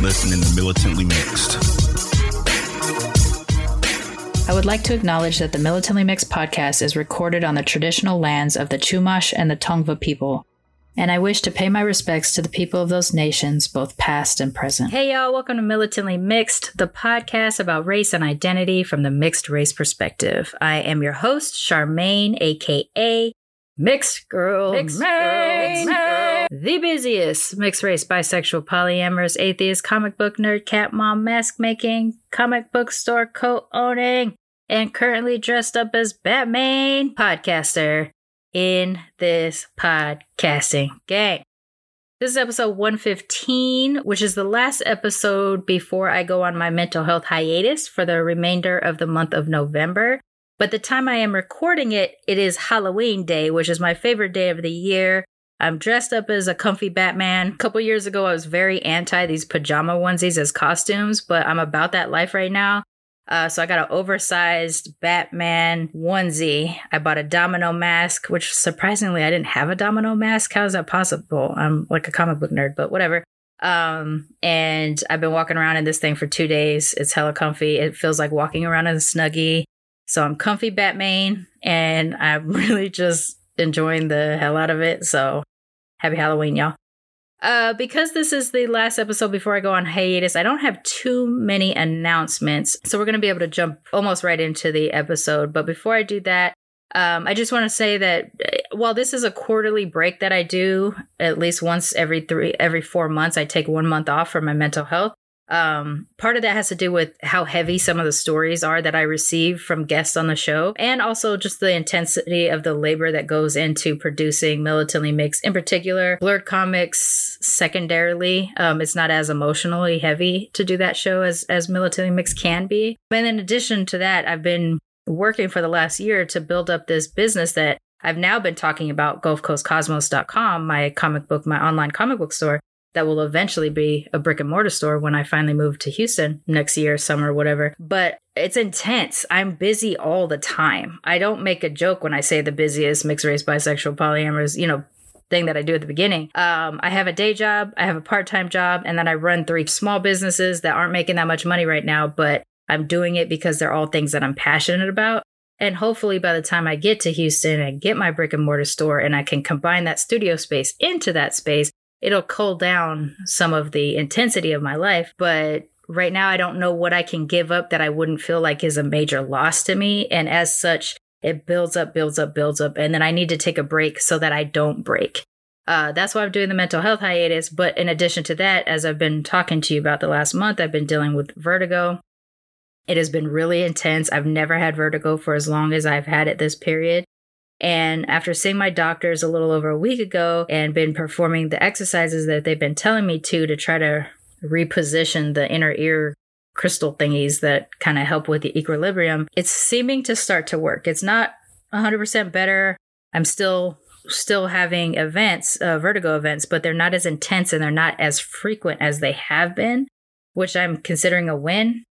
listening to Militantly Mixed. I would like to acknowledge that the Militantly Mixed podcast is recorded on the traditional lands of the Chumash and the Tongva people, and I wish to pay my respects to the people of those nations, both past and present. Hey, y'all, welcome to Militantly Mixed, the podcast about race and identity from the mixed race perspective. I am your host, Charmaine, aka Mixed Girl, Mixed Maine, Girl, the busiest mixed race, bisexual, polyamorous, atheist, comic book nerd, cat mom, mask making, comic book store co owning, and currently dressed up as Batman podcaster in this podcasting game. This is episode 115, which is the last episode before I go on my mental health hiatus for the remainder of the month of November. But the time I am recording it, it is Halloween day, which is my favorite day of the year. I'm dressed up as a comfy Batman. A couple years ago, I was very anti these pajama onesies as costumes, but I'm about that life right now. Uh, so I got an oversized Batman onesie. I bought a domino mask, which surprisingly I didn't have a domino mask. How is that possible? I'm like a comic book nerd, but whatever. Um, and I've been walking around in this thing for two days. It's hella comfy. It feels like walking around in a snuggie. So I'm comfy Batman, and I'm really just enjoying the hell out of it. So happy Halloween, y'all. Uh, because this is the last episode before I go on hiatus, I don't have too many announcements. So we're going to be able to jump almost right into the episode. But before I do that, um, I just want to say that uh, while this is a quarterly break that I do, at least once every three, every four months, I take one month off for my mental health. Um, part of that has to do with how heavy some of the stories are that I receive from guests on the show, and also just the intensity of the labor that goes into producing Militantly Mixed, in particular, Blurred Comics. Secondarily, um, it's not as emotionally heavy to do that show as as Militantly Mixed can be. And in addition to that, I've been working for the last year to build up this business that I've now been talking about, GulfCoastCosmos.com, my comic book, my online comic book store that will eventually be a brick and mortar store when I finally move to Houston next year, summer, whatever. But it's intense. I'm busy all the time. I don't make a joke when I say the busiest mixed race, bisexual, polyamorous, you know, thing that I do at the beginning. Um, I have a day job, I have a part time job, and then I run three small businesses that aren't making that much money right now, but I'm doing it because they're all things that I'm passionate about. And hopefully, by the time I get to Houston and get my brick and mortar store and I can combine that studio space into that space, it'll cool down some of the intensity of my life. But right now, I don't know what I can give up that I wouldn't feel like is a major loss to me. And as such, it builds up, builds up, builds up. And then I need to take a break so that I don't break. Uh, that's why I'm doing the mental health hiatus. But in addition to that, as I've been talking to you about the last month, I've been dealing with vertigo. It has been really intense. I've never had vertigo for as long as I've had it this period. And after seeing my doctors a little over a week ago and been performing the exercises that they've been telling me to to try to reposition the inner ear crystal thingies that kind of help with the equilibrium, it's seeming to start to work. It's not 100% better. I'm still still having events, uh, vertigo events, but they're not as intense and they're not as frequent as they have been, which I'm considering a win.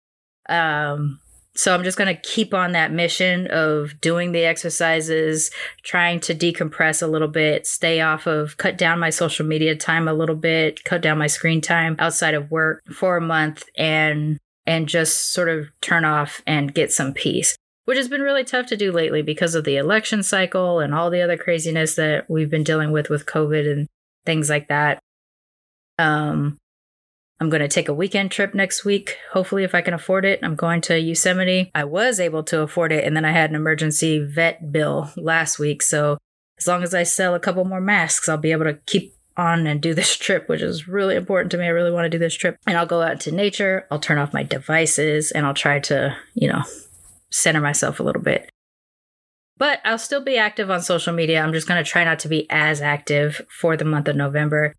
Um, so I'm just going to keep on that mission of doing the exercises, trying to decompress a little bit, stay off of, cut down my social media time a little bit, cut down my screen time outside of work for a month and and just sort of turn off and get some peace. Which has been really tough to do lately because of the election cycle and all the other craziness that we've been dealing with with COVID and things like that. Um I'm going to take a weekend trip next week. Hopefully, if I can afford it, I'm going to Yosemite. I was able to afford it, and then I had an emergency vet bill last week. So, as long as I sell a couple more masks, I'll be able to keep on and do this trip, which is really important to me. I really want to do this trip. And I'll go out to nature, I'll turn off my devices, and I'll try to, you know, center myself a little bit. But I'll still be active on social media. I'm just going to try not to be as active for the month of November.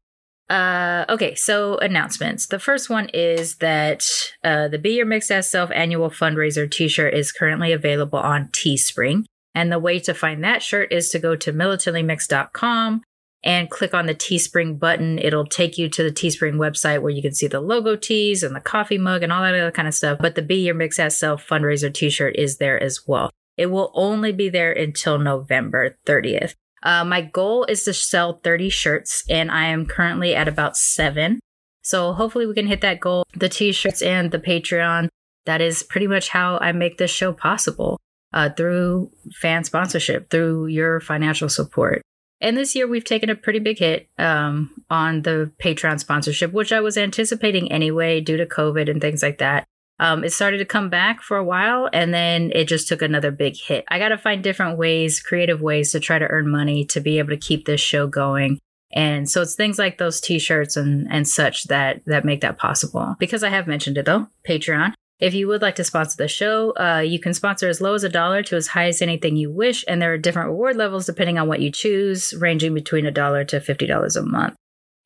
Uh, okay, so announcements. The first one is that uh, the Be Your Mixed Ass Self annual fundraiser t shirt is currently available on Teespring. And the way to find that shirt is to go to militantlymix.com and click on the Teespring button. It'll take you to the Teespring website where you can see the logo tees and the coffee mug and all that other kind of stuff. But the Be Your Mixed Ass Self fundraiser t shirt is there as well. It will only be there until November 30th. Uh, my goal is to sell 30 shirts, and I am currently at about seven. So hopefully we can hit that goal. The t shirts and the Patreon, that is pretty much how I make this show possible uh, through fan sponsorship, through your financial support. And this year we've taken a pretty big hit um, on the Patreon sponsorship, which I was anticipating anyway due to COVID and things like that. Um, it started to come back for a while and then it just took another big hit. I got to find different ways, creative ways to try to earn money to be able to keep this show going. And so it's things like those t-shirts and, and such that, that make that possible. Because I have mentioned it though, Patreon. If you would like to sponsor the show, uh, you can sponsor as low as a dollar to as high as anything you wish, and there are different reward levels depending on what you choose, ranging between a dollar to fifty dollars a month.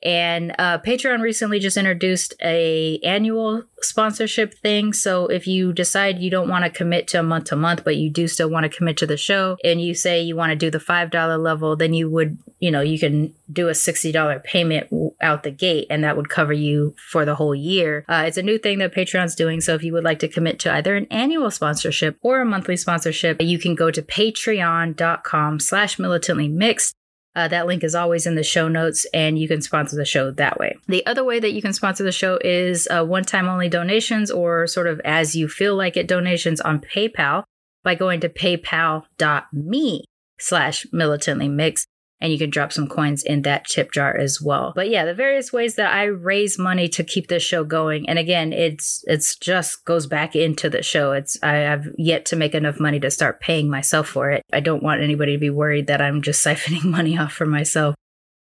And uh, Patreon recently just introduced a annual sponsorship thing. So if you decide you don't want to commit to a month to month, but you do still want to commit to the show, and you say you want to do the five dollar level, then you would, you know, you can do a sixty dollar payment out the gate, and that would cover you for the whole year. Uh, it's a new thing that Patreon's doing. So if you would like to commit to either an annual sponsorship or a monthly sponsorship, you can go to patreon.com/slash militantly mixed uh, that link is always in the show notes, and you can sponsor the show that way. The other way that you can sponsor the show is uh, one time only donations or sort of as you feel like it donations on PayPal by going to paypal.me slash militantly mix and you can drop some coins in that tip jar as well. But yeah, the various ways that I raise money to keep this show going, and again, it's it's just goes back into the show. It's I have yet to make enough money to start paying myself for it. I don't want anybody to be worried that I'm just siphoning money off for myself.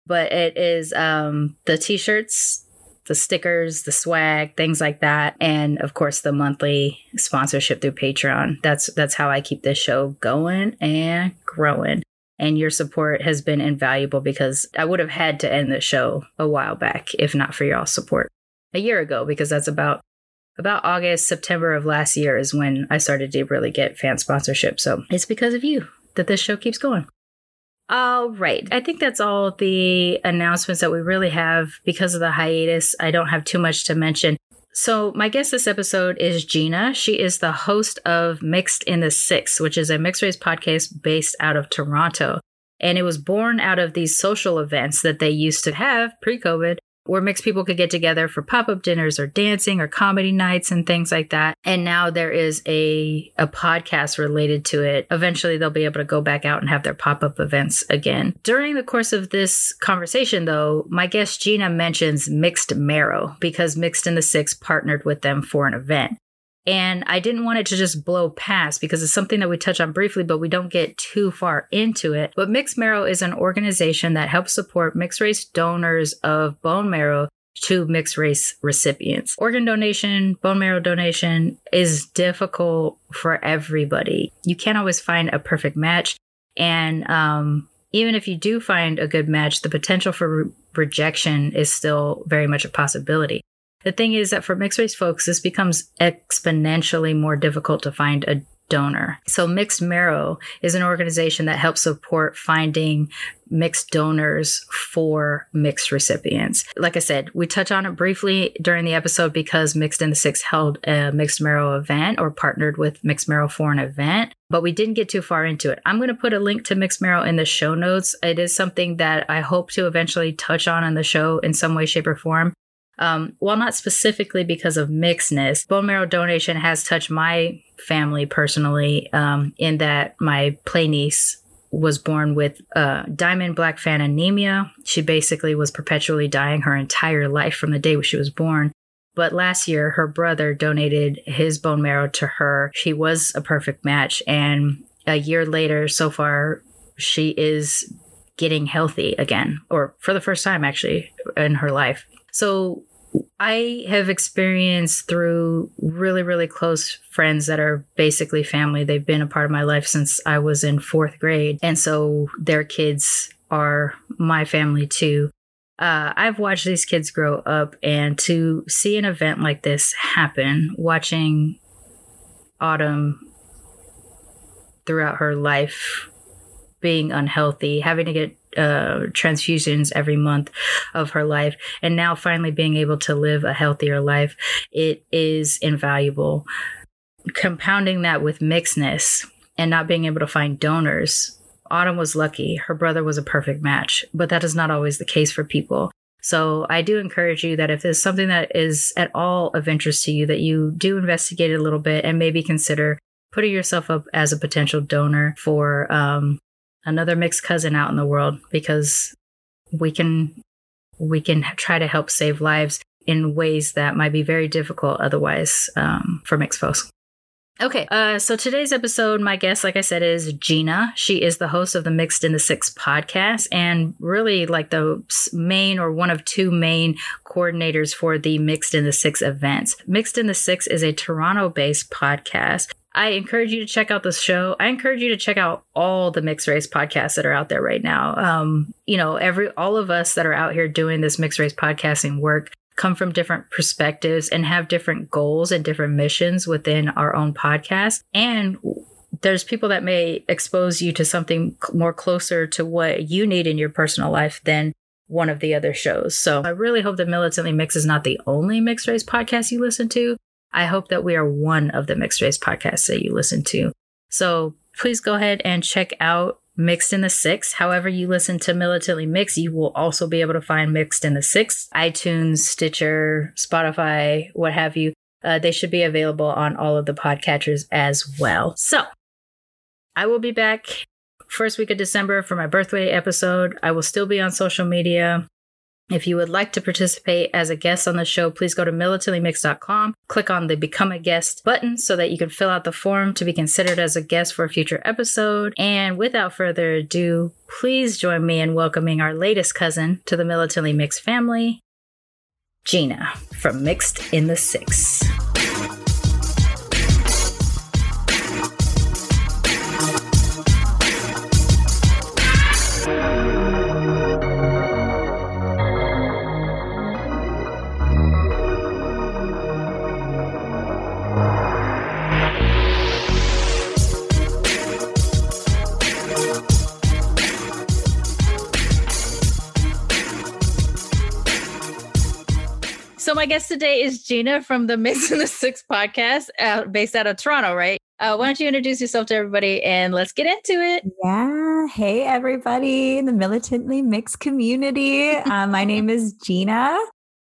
But it is um, the t-shirts, the stickers, the swag, things like that, and of course the monthly sponsorship through Patreon. That's that's how I keep this show going and growing and your support has been invaluable because I would have had to end the show a while back if not for y'all's support. A year ago, because that's about about August, September of last year is when I started to really get fan sponsorship. So it's because of you that this show keeps going. All right. I think that's all the announcements that we really have because of the hiatus. I don't have too much to mention. So, my guest this episode is Gina. She is the host of Mixed in the Six, which is a mixed race podcast based out of Toronto. And it was born out of these social events that they used to have pre COVID where mixed people could get together for pop-up dinners or dancing or comedy nights and things like that. And now there is a a podcast related to it. Eventually they'll be able to go back out and have their pop-up events again. During the course of this conversation though, my guest Gina mentions Mixed Marrow because Mixed in the Six partnered with them for an event. And I didn't want it to just blow past because it's something that we touch on briefly, but we don't get too far into it. But Mixed Marrow is an organization that helps support mixed race donors of bone marrow to mixed race recipients. Organ donation, bone marrow donation is difficult for everybody. You can't always find a perfect match. And um, even if you do find a good match, the potential for re- rejection is still very much a possibility. The thing is that for mixed race folks, this becomes exponentially more difficult to find a donor. So Mixed Marrow is an organization that helps support finding mixed donors for mixed recipients. Like I said, we touch on it briefly during the episode because Mixed in the Six held a Mixed Marrow event or partnered with Mixed Marrow for an event, but we didn't get too far into it. I'm going to put a link to Mixed Marrow in the show notes. It is something that I hope to eventually touch on in the show in some way, shape, or form. Um, while not specifically because of mixedness, bone marrow donation has touched my family personally um, in that my play niece was born with uh, diamond blackfan anemia. She basically was perpetually dying her entire life from the day she was born. But last year, her brother donated his bone marrow to her. She was a perfect match. And a year later, so far, she is getting healthy again, or for the first time actually in her life. So I have experienced through really, really close friends that are basically family. They've been a part of my life since I was in fourth grade. And so their kids are my family too. uh, I've watched these kids grow up, and to see an event like this happen, watching Autumn throughout her life being unhealthy, having to get uh, transfusions every month of her life, and now finally being able to live a healthier life, it is invaluable. Compounding that with mixedness and not being able to find donors, Autumn was lucky. Her brother was a perfect match, but that is not always the case for people. So I do encourage you that if there's something that is at all of interest to you, that you do investigate it a little bit and maybe consider putting yourself up as a potential donor for um, another mixed cousin out in the world because we can we can try to help save lives in ways that might be very difficult otherwise um, for mixed folks. Okay, uh, so today's episode, my guest, like I said, is Gina. She is the host of the Mixed in the Six podcast and really like the main or one of two main coordinators for the Mixed in the Six events. Mixed in the Six is a Toronto based podcast I encourage you to check out this show. I encourage you to check out all the mixed race podcasts that are out there right now. Um, you know, every all of us that are out here doing this mixed race podcasting work come from different perspectives and have different goals and different missions within our own podcast. And there's people that may expose you to something more closer to what you need in your personal life than one of the other shows. So I really hope that Militantly Mix is not the only mixed race podcast you listen to. I hope that we are one of the mixed race podcasts that you listen to. So please go ahead and check out Mixed in the Six. However, you listen to Militantly Mixed, you will also be able to find Mixed in the Six, iTunes, Stitcher, Spotify, what have you. Uh, they should be available on all of the podcatchers as well. So I will be back first week of December for my birthday episode. I will still be on social media. If you would like to participate as a guest on the show, please go to militantlymix.com, click on the Become a Guest button so that you can fill out the form to be considered as a guest for a future episode. And without further ado, please join me in welcoming our latest cousin to the Militantly Mixed family, Gina from Mixed in the Six. My guest today is Gina from the Mix in the Six podcast, uh, based out of Toronto, right? Uh, why don't you introduce yourself to everybody and let's get into it? Yeah. Hey, everybody in the militantly mixed community. Uh, my name is Gina.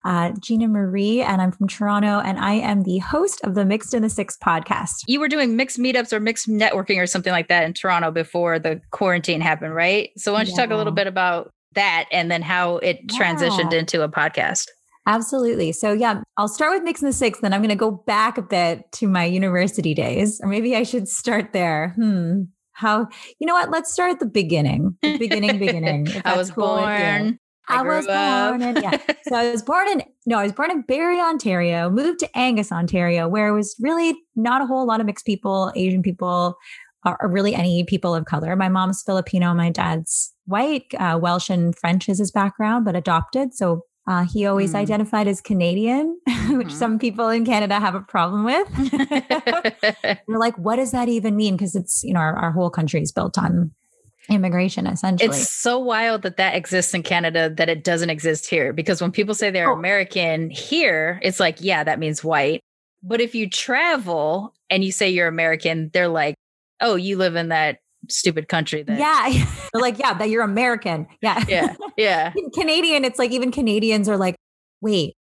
Uh, Gina Marie, and I'm from Toronto, and I am the host of the Mixed in the Six podcast. You were doing mixed meetups or mixed networking or something like that in Toronto before the quarantine happened, right? So, why don't you yeah. talk a little bit about that and then how it yeah. transitioned into a podcast? Absolutely. So, yeah, I'll start with Mix in the Six, then I'm going to go back a bit to my university days, or maybe I should start there. Hmm. How, you know what? Let's start at the beginning. The beginning, beginning. I was cool born. I, I was born in, yeah. So I was born in, no, I was born in Barrie, Ontario, moved to Angus, Ontario, where it was really not a whole lot of mixed people, Asian people, or, really any people of color. My mom's Filipino, my dad's white, uh, Welsh and French is his background, but adopted. So uh, he always mm. identified as Canadian, mm-hmm. which some people in Canada have a problem with. We're like, what does that even mean? Because it's, you know, our, our whole country is built on immigration essentially. It's so wild that that exists in Canada that it doesn't exist here because when people say they're oh. American here, it's like, yeah, that means white. But if you travel and you say you're American, they're like, oh, you live in that stupid country that yeah they're like yeah that you're american. Yeah. Yeah yeah. Canadian it's like even canadians are like wait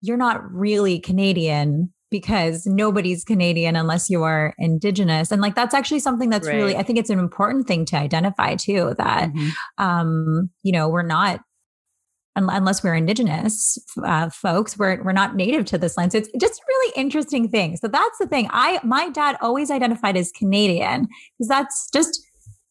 you're not really canadian because nobody's canadian unless you are indigenous. And like that's actually something that's right. really i think it's an important thing to identify too that mm-hmm. um you know we're not unless we're indigenous uh, folks we're, we're not native to this land. So it's just a really interesting thing. So that's the thing. I my dad always identified as canadian because that's just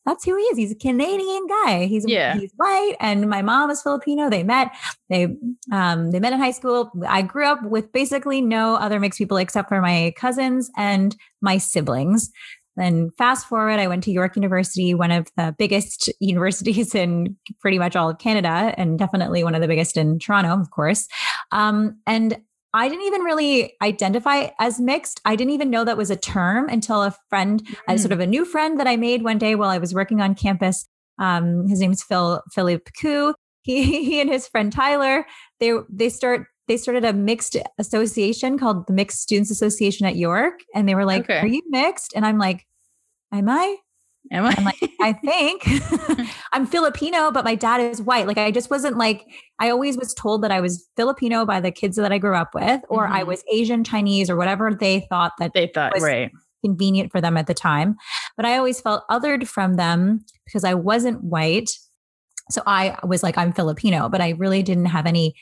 that's who he is. He's a canadian guy. He's yeah. he's white and my mom is filipino. They met they um they met in high school. I grew up with basically no other mixed people except for my cousins and my siblings then fast forward, I went to York University, one of the biggest universities in pretty much all of Canada, and definitely one of the biggest in Toronto, of course. Um, and I didn't even really identify as mixed. I didn't even know that was a term until a friend, mm. sort of a new friend that I made one day while I was working on campus. Um, his name is Phil Philippe Coup. He, he and his friend Tyler, they they start they started a mixed association called the Mixed Students Association at York. And they were like, okay. Are you mixed? And I'm like, Am I? Am I? I'm like, I think I'm Filipino, but my dad is white. Like I just wasn't like I always was told that I was Filipino by the kids that I grew up with, or mm-hmm. I was Asian, Chinese, or whatever they thought that they thought right convenient for them at the time. But I always felt othered from them because I wasn't white. So I was like, I'm Filipino, but I really didn't have any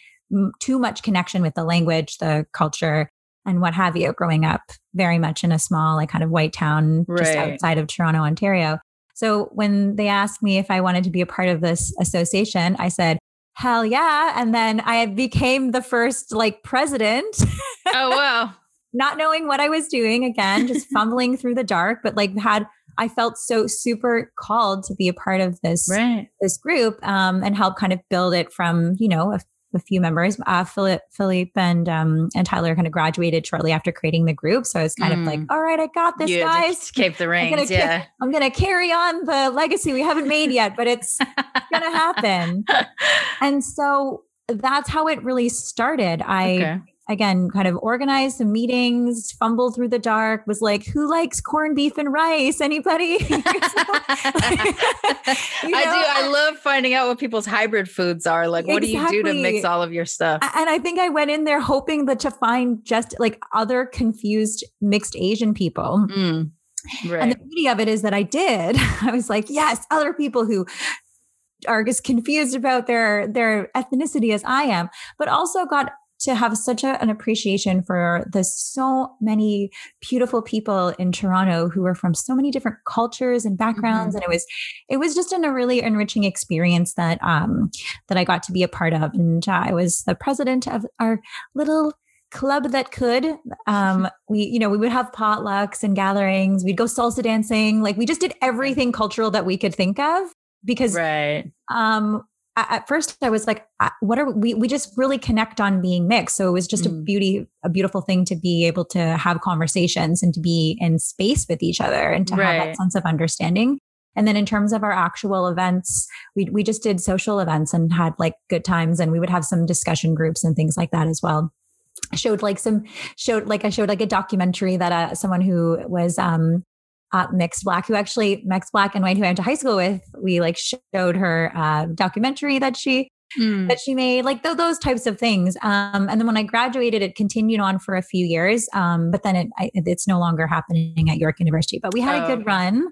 too much connection with the language, the culture, and what have you growing up very much in a small, like kind of white town right. just outside of Toronto, Ontario. So when they asked me if I wanted to be a part of this association, I said, hell yeah. And then I became the first like president. Oh, wow. Not knowing what I was doing again, just fumbling through the dark, but like had I felt so super called to be a part of this right. this group um, and help kind of build it from you know a a few members. Uh, Philip, Philippe and um, and Tyler kind of graduated shortly after creating the group, so it's kind mm. of like, mm. all right, I got this, you guys. Keep the reins, I'm gonna, yeah. I'm gonna carry on the legacy we haven't made yet, but it's gonna happen. and so that's how it really started. I okay again, kind of organized some meetings, fumbled through the dark, was like, who likes corned beef and rice? Anybody? you know? I do. I love finding out what people's hybrid foods are. Like, what exactly. do you do to mix all of your stuff? And I think I went in there hoping that to find just like other confused mixed Asian people. Mm. Right. And the beauty of it is that I did. I was like, yes, other people who are as confused about their their ethnicity as I am, but also got to have such a, an appreciation for the so many beautiful people in Toronto who were from so many different cultures and backgrounds, mm-hmm. and it was it was just in a really enriching experience that um, that I got to be a part of, and uh, I was the president of our little club that could um we you know we would have potlucks and gatherings. We'd go salsa dancing. Like we just did everything cultural that we could think of because right. um at first I was like, what are we? We just really connect on being mixed. So it was just mm. a beauty, a beautiful thing to be able to have conversations and to be in space with each other and to right. have that sense of understanding. And then in terms of our actual events, we we just did social events and had like good times, and we would have some discussion groups and things like that as well. I showed like some showed like I showed like a documentary that uh, someone who was um uh, mixed black who actually mixed black and white who I went to high school with. We like showed her uh, documentary that she mm. that she made, like th- those types of things. Um, and then when I graduated, it continued on for a few years, um, but then it, I, it's no longer happening at York University. But we had oh, a good run.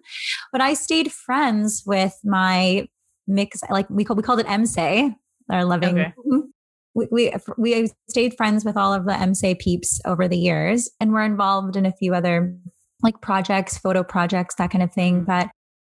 But I stayed friends with my mix, like we call we called it MSA, our loving. Okay. We, we, we stayed friends with all of the MSA peeps over the years, and we're involved in a few other like projects, photo projects, that kind of thing. Mm-hmm. But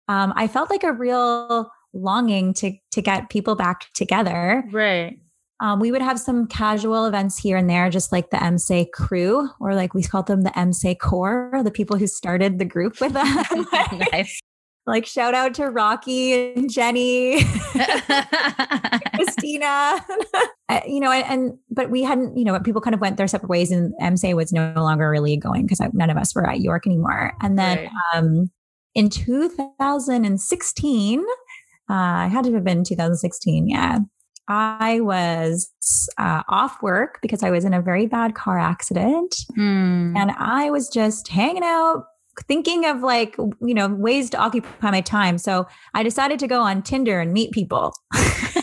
um, I felt like a real longing to to get people back together. Right. Um, we would have some casual events here and there, just like the MSA crew, or like we called them the MSA core, the people who started the group with us. nice. Like shout out to Rocky and Jenny, Christina, uh, you know, and, and, but we hadn't, you know, people kind of went their separate ways, and MSA was no longer really going because none of us were at York anymore. And then right. um, in 2016, uh, I had to have been 2016, yeah. I was uh, off work because I was in a very bad car accident, hmm. and I was just hanging out thinking of like you know ways to occupy my time so i decided to go on tinder and meet people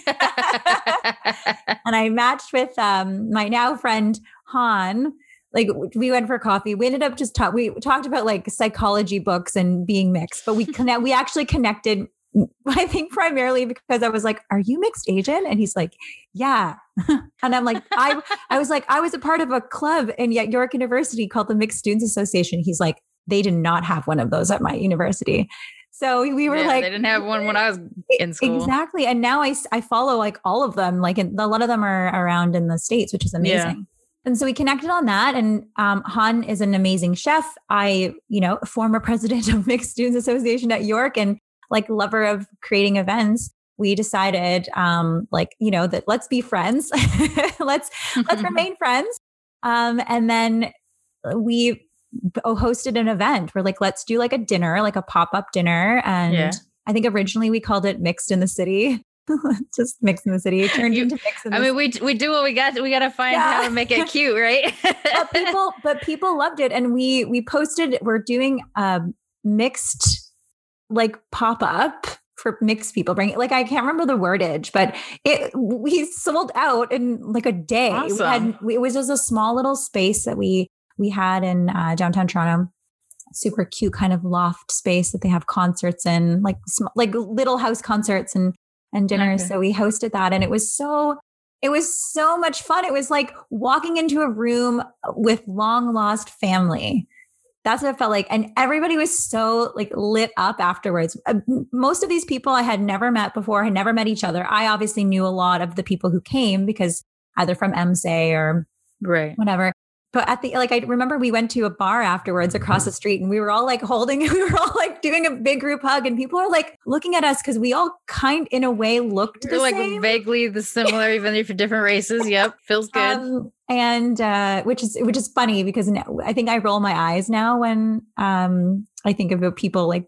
and i matched with um, my now friend han like we went for coffee we ended up just talk we talked about like psychology books and being mixed but we connect we actually connected I think primarily because I was like, "Are you mixed Asian?" And he's like, "Yeah." and I'm like, "I I was like, I was a part of a club in York University called the Mixed Students Association." He's like, they did not have one of those at my university. So we were yeah, like, they didn't have one when I was in school. Exactly. And now I, I follow like all of them. Like a lot of them are around in the States, which is amazing. and so we connected on that. And um, Han is an amazing chef. I, you know, former president of Mixed Students Association at York and like lover of creating events. We decided, um, like, you know, that let's be friends. let's let's remain friends. Um, and then we hosted an event. We're like, let's do like a dinner, like a pop up dinner, and yeah. I think originally we called it Mixed in the City. just mix in the city. It turned you, into mix in I mean, we we do what we got. We got to find yeah. how to make it cute, right? but people, but people loved it, and we we posted. We're doing um mixed like pop up for mixed people bring like I can't remember the wordage, but it we sold out in like a day. Awesome. We had we, it was just a small little space that we we had in uh, downtown Toronto. Super cute kind of loft space that they have concerts in, like sm- like little house concerts and and dinners. Okay. So we hosted that and it was so it was so much fun. It was like walking into a room with long lost family. That's what it felt like. And everybody was so like lit up afterwards. Uh, most of these people I had never met before, had never met each other. I obviously knew a lot of the people who came because either from MSA or right whatever but at the like I remember we went to a bar afterwards across the street and we were all like holding we were all like doing a big group hug and people are like looking at us because we all kind in a way looked the like same. vaguely the similar even if you're different races. Yep. Feels good. Um, and uh, which is which is funny because now, I think I roll my eyes now when um, I think about people like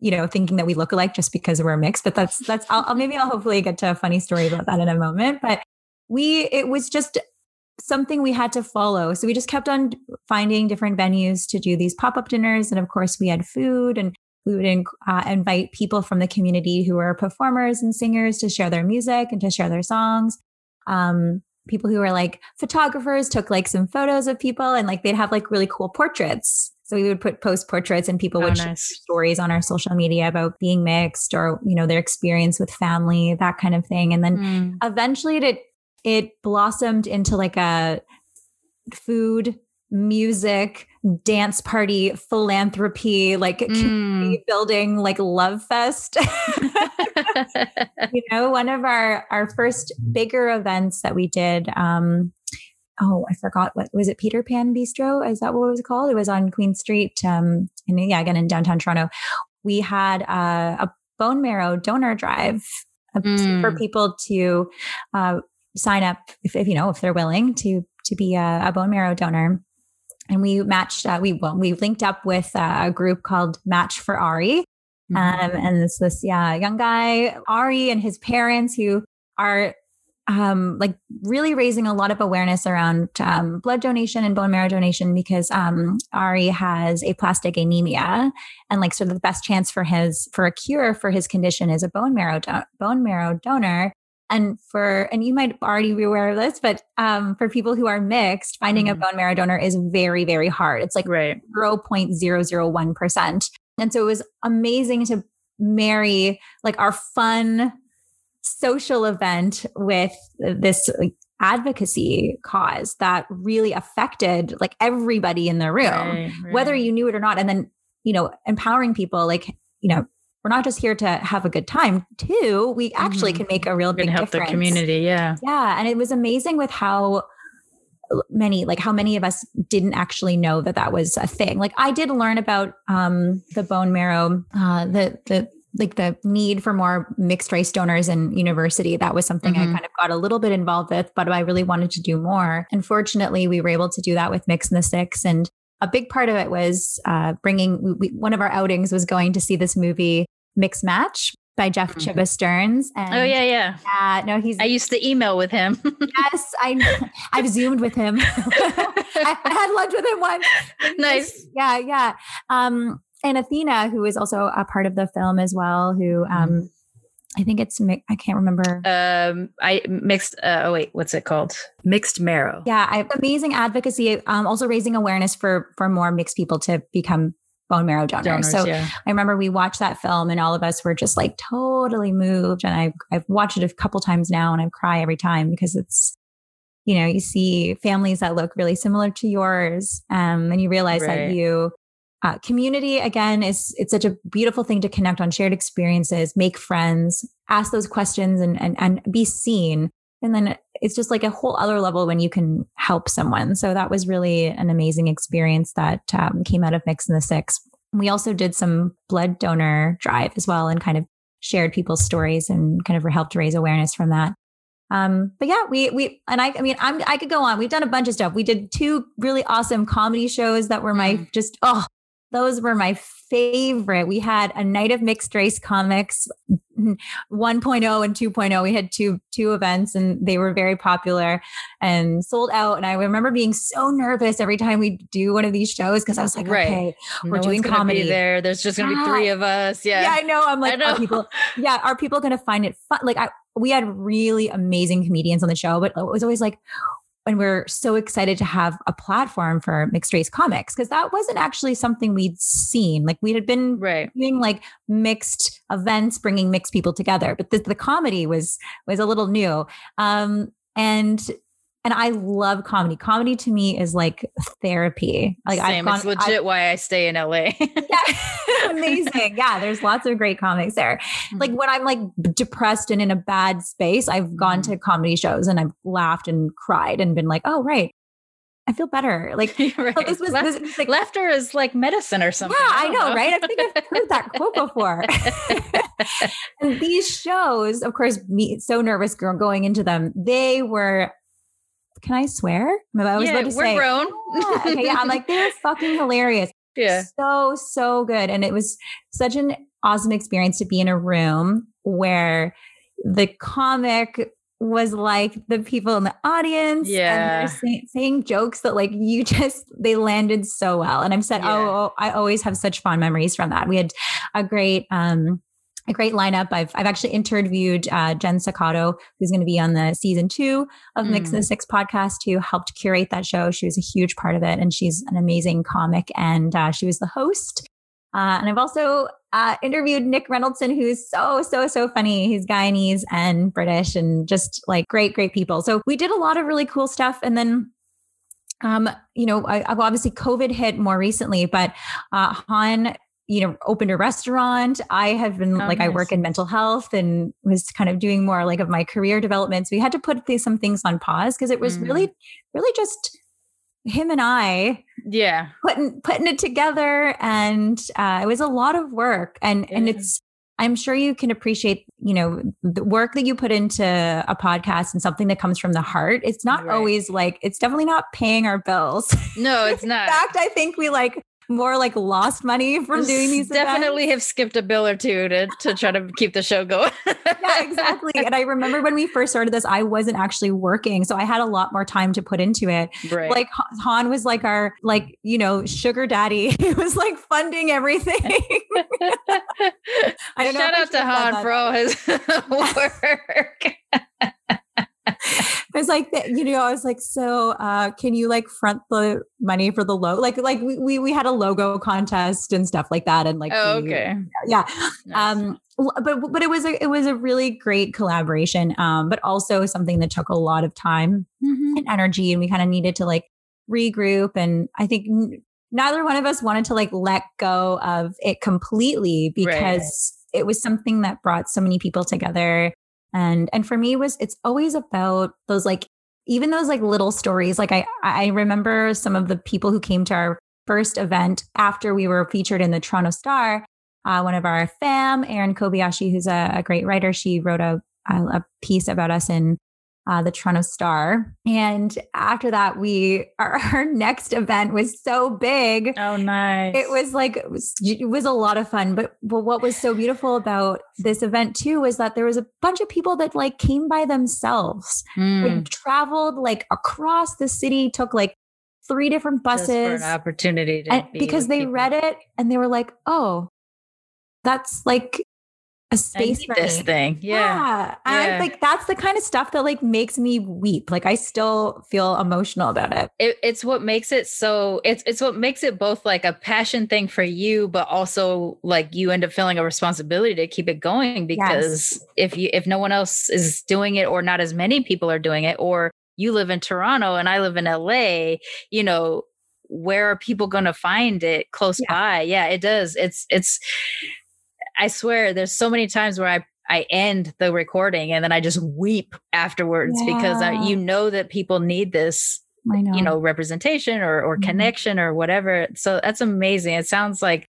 you know thinking that we look alike just because we're mixed but that's that's I'll, maybe I'll hopefully get to a funny story about that in a moment. But we it was just something we had to follow. So we just kept on finding different venues to do these pop up dinners. And of course, we had food and we would uh, invite people from the community who are performers and singers to share their music and to share their songs. Um, people who were like photographers took like some photos of people and like they'd have like really cool portraits. So we would put post portraits and people oh, would nice. share stories on our social media about being mixed or, you know, their experience with family, that kind of thing. And then mm. eventually it it blossomed into like a food, music, dance party, philanthropy, like mm. building, like love fest. you know, one of our our first bigger events that we did. Um, oh, I forgot what was it. Peter Pan Bistro? Is that what it was called? It was on Queen Street. Um, and yeah, again in downtown Toronto. We had uh, a bone marrow donor drive mm. for people to uh, sign up if, if, you know if they're willing to to be a, a bone marrow donor and we matched uh, we well, we linked up with a group called match for ari mm-hmm. um, and it's this yeah young guy ari and his parents who are um, like really raising a lot of awareness around um, blood donation and bone marrow donation because um, Ari has aplastic anemia, and like sort of the best chance for his for a cure for his condition is a bone marrow do- bone marrow donor. And for, and you might already be aware of this, but um, for people who are mixed, finding mm-hmm. a bone marrow donor is very, very hard. It's like right. 0.001%. And so it was amazing to marry like our fun social event with this like, advocacy cause that really affected like everybody in the room, right, right. whether you knew it or not. And then, you know, empowering people like, you know, we're not just here to have a good time too we actually mm-hmm. can make a real big help difference. the community yeah yeah and it was amazing with how many like how many of us didn't actually know that that was a thing like i did learn about um the bone marrow uh the the like the need for more mixed race donors in university that was something mm-hmm. i kind of got a little bit involved with but i really wanted to do more unfortunately we were able to do that with mix in the six and a big part of it was uh, bringing we, one of our outings was going to see this movie Mix Match by Jeff mm-hmm. Chiba Stearns. And oh yeah, yeah. Yeah, no, he's. I used to email with him. yes, I. I've zoomed with him. I, I, had lunch with him once. Nice. Yeah, yeah. Um, and Athena, who is also a part of the film as well, who um, mm-hmm. I think it's I can't remember. Um, I mixed. Uh, oh wait, what's it called? Mixed marrow. Yeah, I, amazing advocacy. Um, also raising awareness for for more mixed people to become bone marrow donors. donors so yeah. I remember we watched that film and all of us were just like totally moved. And I've, I've watched it a couple times now and I cry every time because it's, you know, you see families that look really similar to yours. Um, and you realize right. that you, uh, community again is it's such a beautiful thing to connect on shared experiences, make friends, ask those questions and, and, and be seen. And then it's just like a whole other level when you can help someone. So that was really an amazing experience that um, came out of Mix in the Six. We also did some blood donor drive as well and kind of shared people's stories and kind of helped raise awareness from that. Um, but yeah, we we and I I mean I'm I could go on. We've done a bunch of stuff. We did two really awesome comedy shows that were my mm. just oh those were my favorite. We had a night of mixed race comics mm-hmm, 1.0 and 2.0. We had two two events and they were very popular and sold out. And I remember being so nervous every time we do one of these shows because I was like, right. okay, we're no doing comedy there. There's just gonna yeah. be three of us. Yeah. Yeah, I know. I'm like, know. are people, yeah, are people gonna find it fun? Like I we had really amazing comedians on the show, but it was always like, and we're so excited to have a platform for mixed race comics because that wasn't actually something we'd seen. Like we had been right. doing like mixed events, bringing mixed people together, but the, the comedy was was a little new. Um, and and I love comedy. Comedy to me is like therapy. Like Same. Gone, it's legit I've, why I stay in LA. yeah, amazing. Yeah, there's lots of great comics there. Mm-hmm. Like when I'm like depressed and in a bad space, I've gone mm-hmm. to comedy shows and I've laughed and cried and been like, oh right, I feel better. Like right. this was, this was like, laughter is like medicine or something. Yeah, I, I know, know, right? I think I've heard that quote before. and these shows, of course, me so nervous going into them, they were can I swear? I was yeah, about to we're say, grown. yeah, okay, yeah. I'm like, they're fucking hilarious. Yeah. So, so good. And it was such an awesome experience to be in a room where the comic was like the people in the audience yeah and say, saying jokes that like you just they landed so well and i'm said yeah. oh, oh i always have such fond memories from that we had a great um a great lineup. I've I've actually interviewed uh, Jen Sacato, who's going to be on the season two of mm. Mix in the Six podcast, who helped curate that show. She was a huge part of it, and she's an amazing comic, and uh, she was the host. Uh, and I've also uh, interviewed Nick Reynoldson, who's so so so funny. He's Guyanese and British, and just like great great people. So we did a lot of really cool stuff, and then um, you know, I, obviously COVID hit more recently, but uh, Han you know, opened a restaurant. I have been oh, like, nice. I work in mental health and was kind of doing more like of my career development. So we had to put these, some things on pause because it was mm. really, really just him and I. Yeah. Putting, putting it together. And uh, it was a lot of work. And, yeah. and it's, I'm sure you can appreciate, you know, the work that you put into a podcast and something that comes from the heart. It's not right. always like, it's definitely not paying our bills. No, it's not. In fact, I think we like more like lost money from doing these definitely events. have skipped a bill or two to, to try to keep the show going. Yeah exactly. And i remember when we first started this i wasn't actually working so i had a lot more time to put into it. Right. like han was like our like you know sugar daddy. He was like funding everything. I don't shout out to han for all his work I was like, you know, I was like, so uh, can you like front the money for the logo? Like, like we, we, we had a logo contest and stuff like that. And like, oh, okay. yeah. Nice. Um, but, but it was a, it was a really great collaboration. Um, but also something that took a lot of time mm-hmm. and energy. And we kind of needed to like regroup. And I think n- neither one of us wanted to like let go of it completely because right. it was something that brought so many people together and and for me was it's always about those like even those like little stories. Like i i remember some of the people who came to our first event after we were featured in the toronto star uh, one of our fam erin kobayashi who's a, a great writer. She wrote a, a piece about us in uh, the Toronto Star. And after that, we our, our, next event was so big. Oh, nice! It was like it was, it was a lot of fun. But but what was so beautiful about this event too was that there was a bunch of people that like came by themselves. Mm. They traveled like across the city, took like three different buses, an opportunity and, be because they people. read it and they were like, oh, that's like a space for this me. thing. Yeah. yeah. I'm like, that's the kind of stuff that like makes me weep. Like I still feel emotional about it. it. It's what makes it so it's it's what makes it both like a passion thing for you, but also like you end up feeling a responsibility to keep it going because yes. if you if no one else is doing it or not as many people are doing it, or you live in Toronto and I live in LA, you know, where are people going to find it close yeah. by? Yeah, it does. It's it's I swear there's so many times where I I end the recording and then I just weep afterwards yeah. because I, you know that people need this know. you know representation or or mm-hmm. connection or whatever so that's amazing it sounds like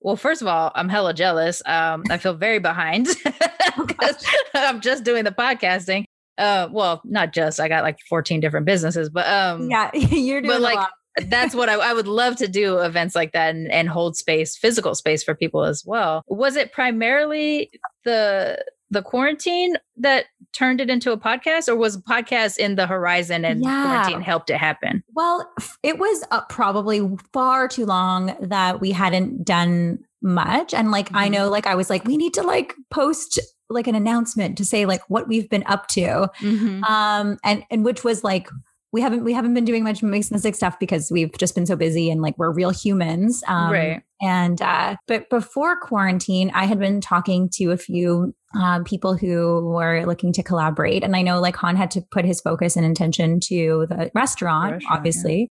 well first of all i'm hella jealous um i feel very behind because i'm just doing the podcasting uh well not just i got like 14 different businesses but um yeah you're doing but like that's what I, I, would love to do events like that and, and hold space physical space for people as well was it primarily the the quarantine that turned it into a podcast or was a podcast in the horizon and yeah. quarantine helped it happen well it was uh, probably far too long that we hadn't done much and like mm-hmm. i know like i was like we need to like post like an announcement to say like what we've been up to mm-hmm. um and and which was like we haven't we haven't been doing much sick stuff because we've just been so busy and like we're real humans um, right and uh but before quarantine i had been talking to a few um, people who were looking to collaborate and i know like han had to put his focus and intention to the restaurant, restaurant obviously yeah.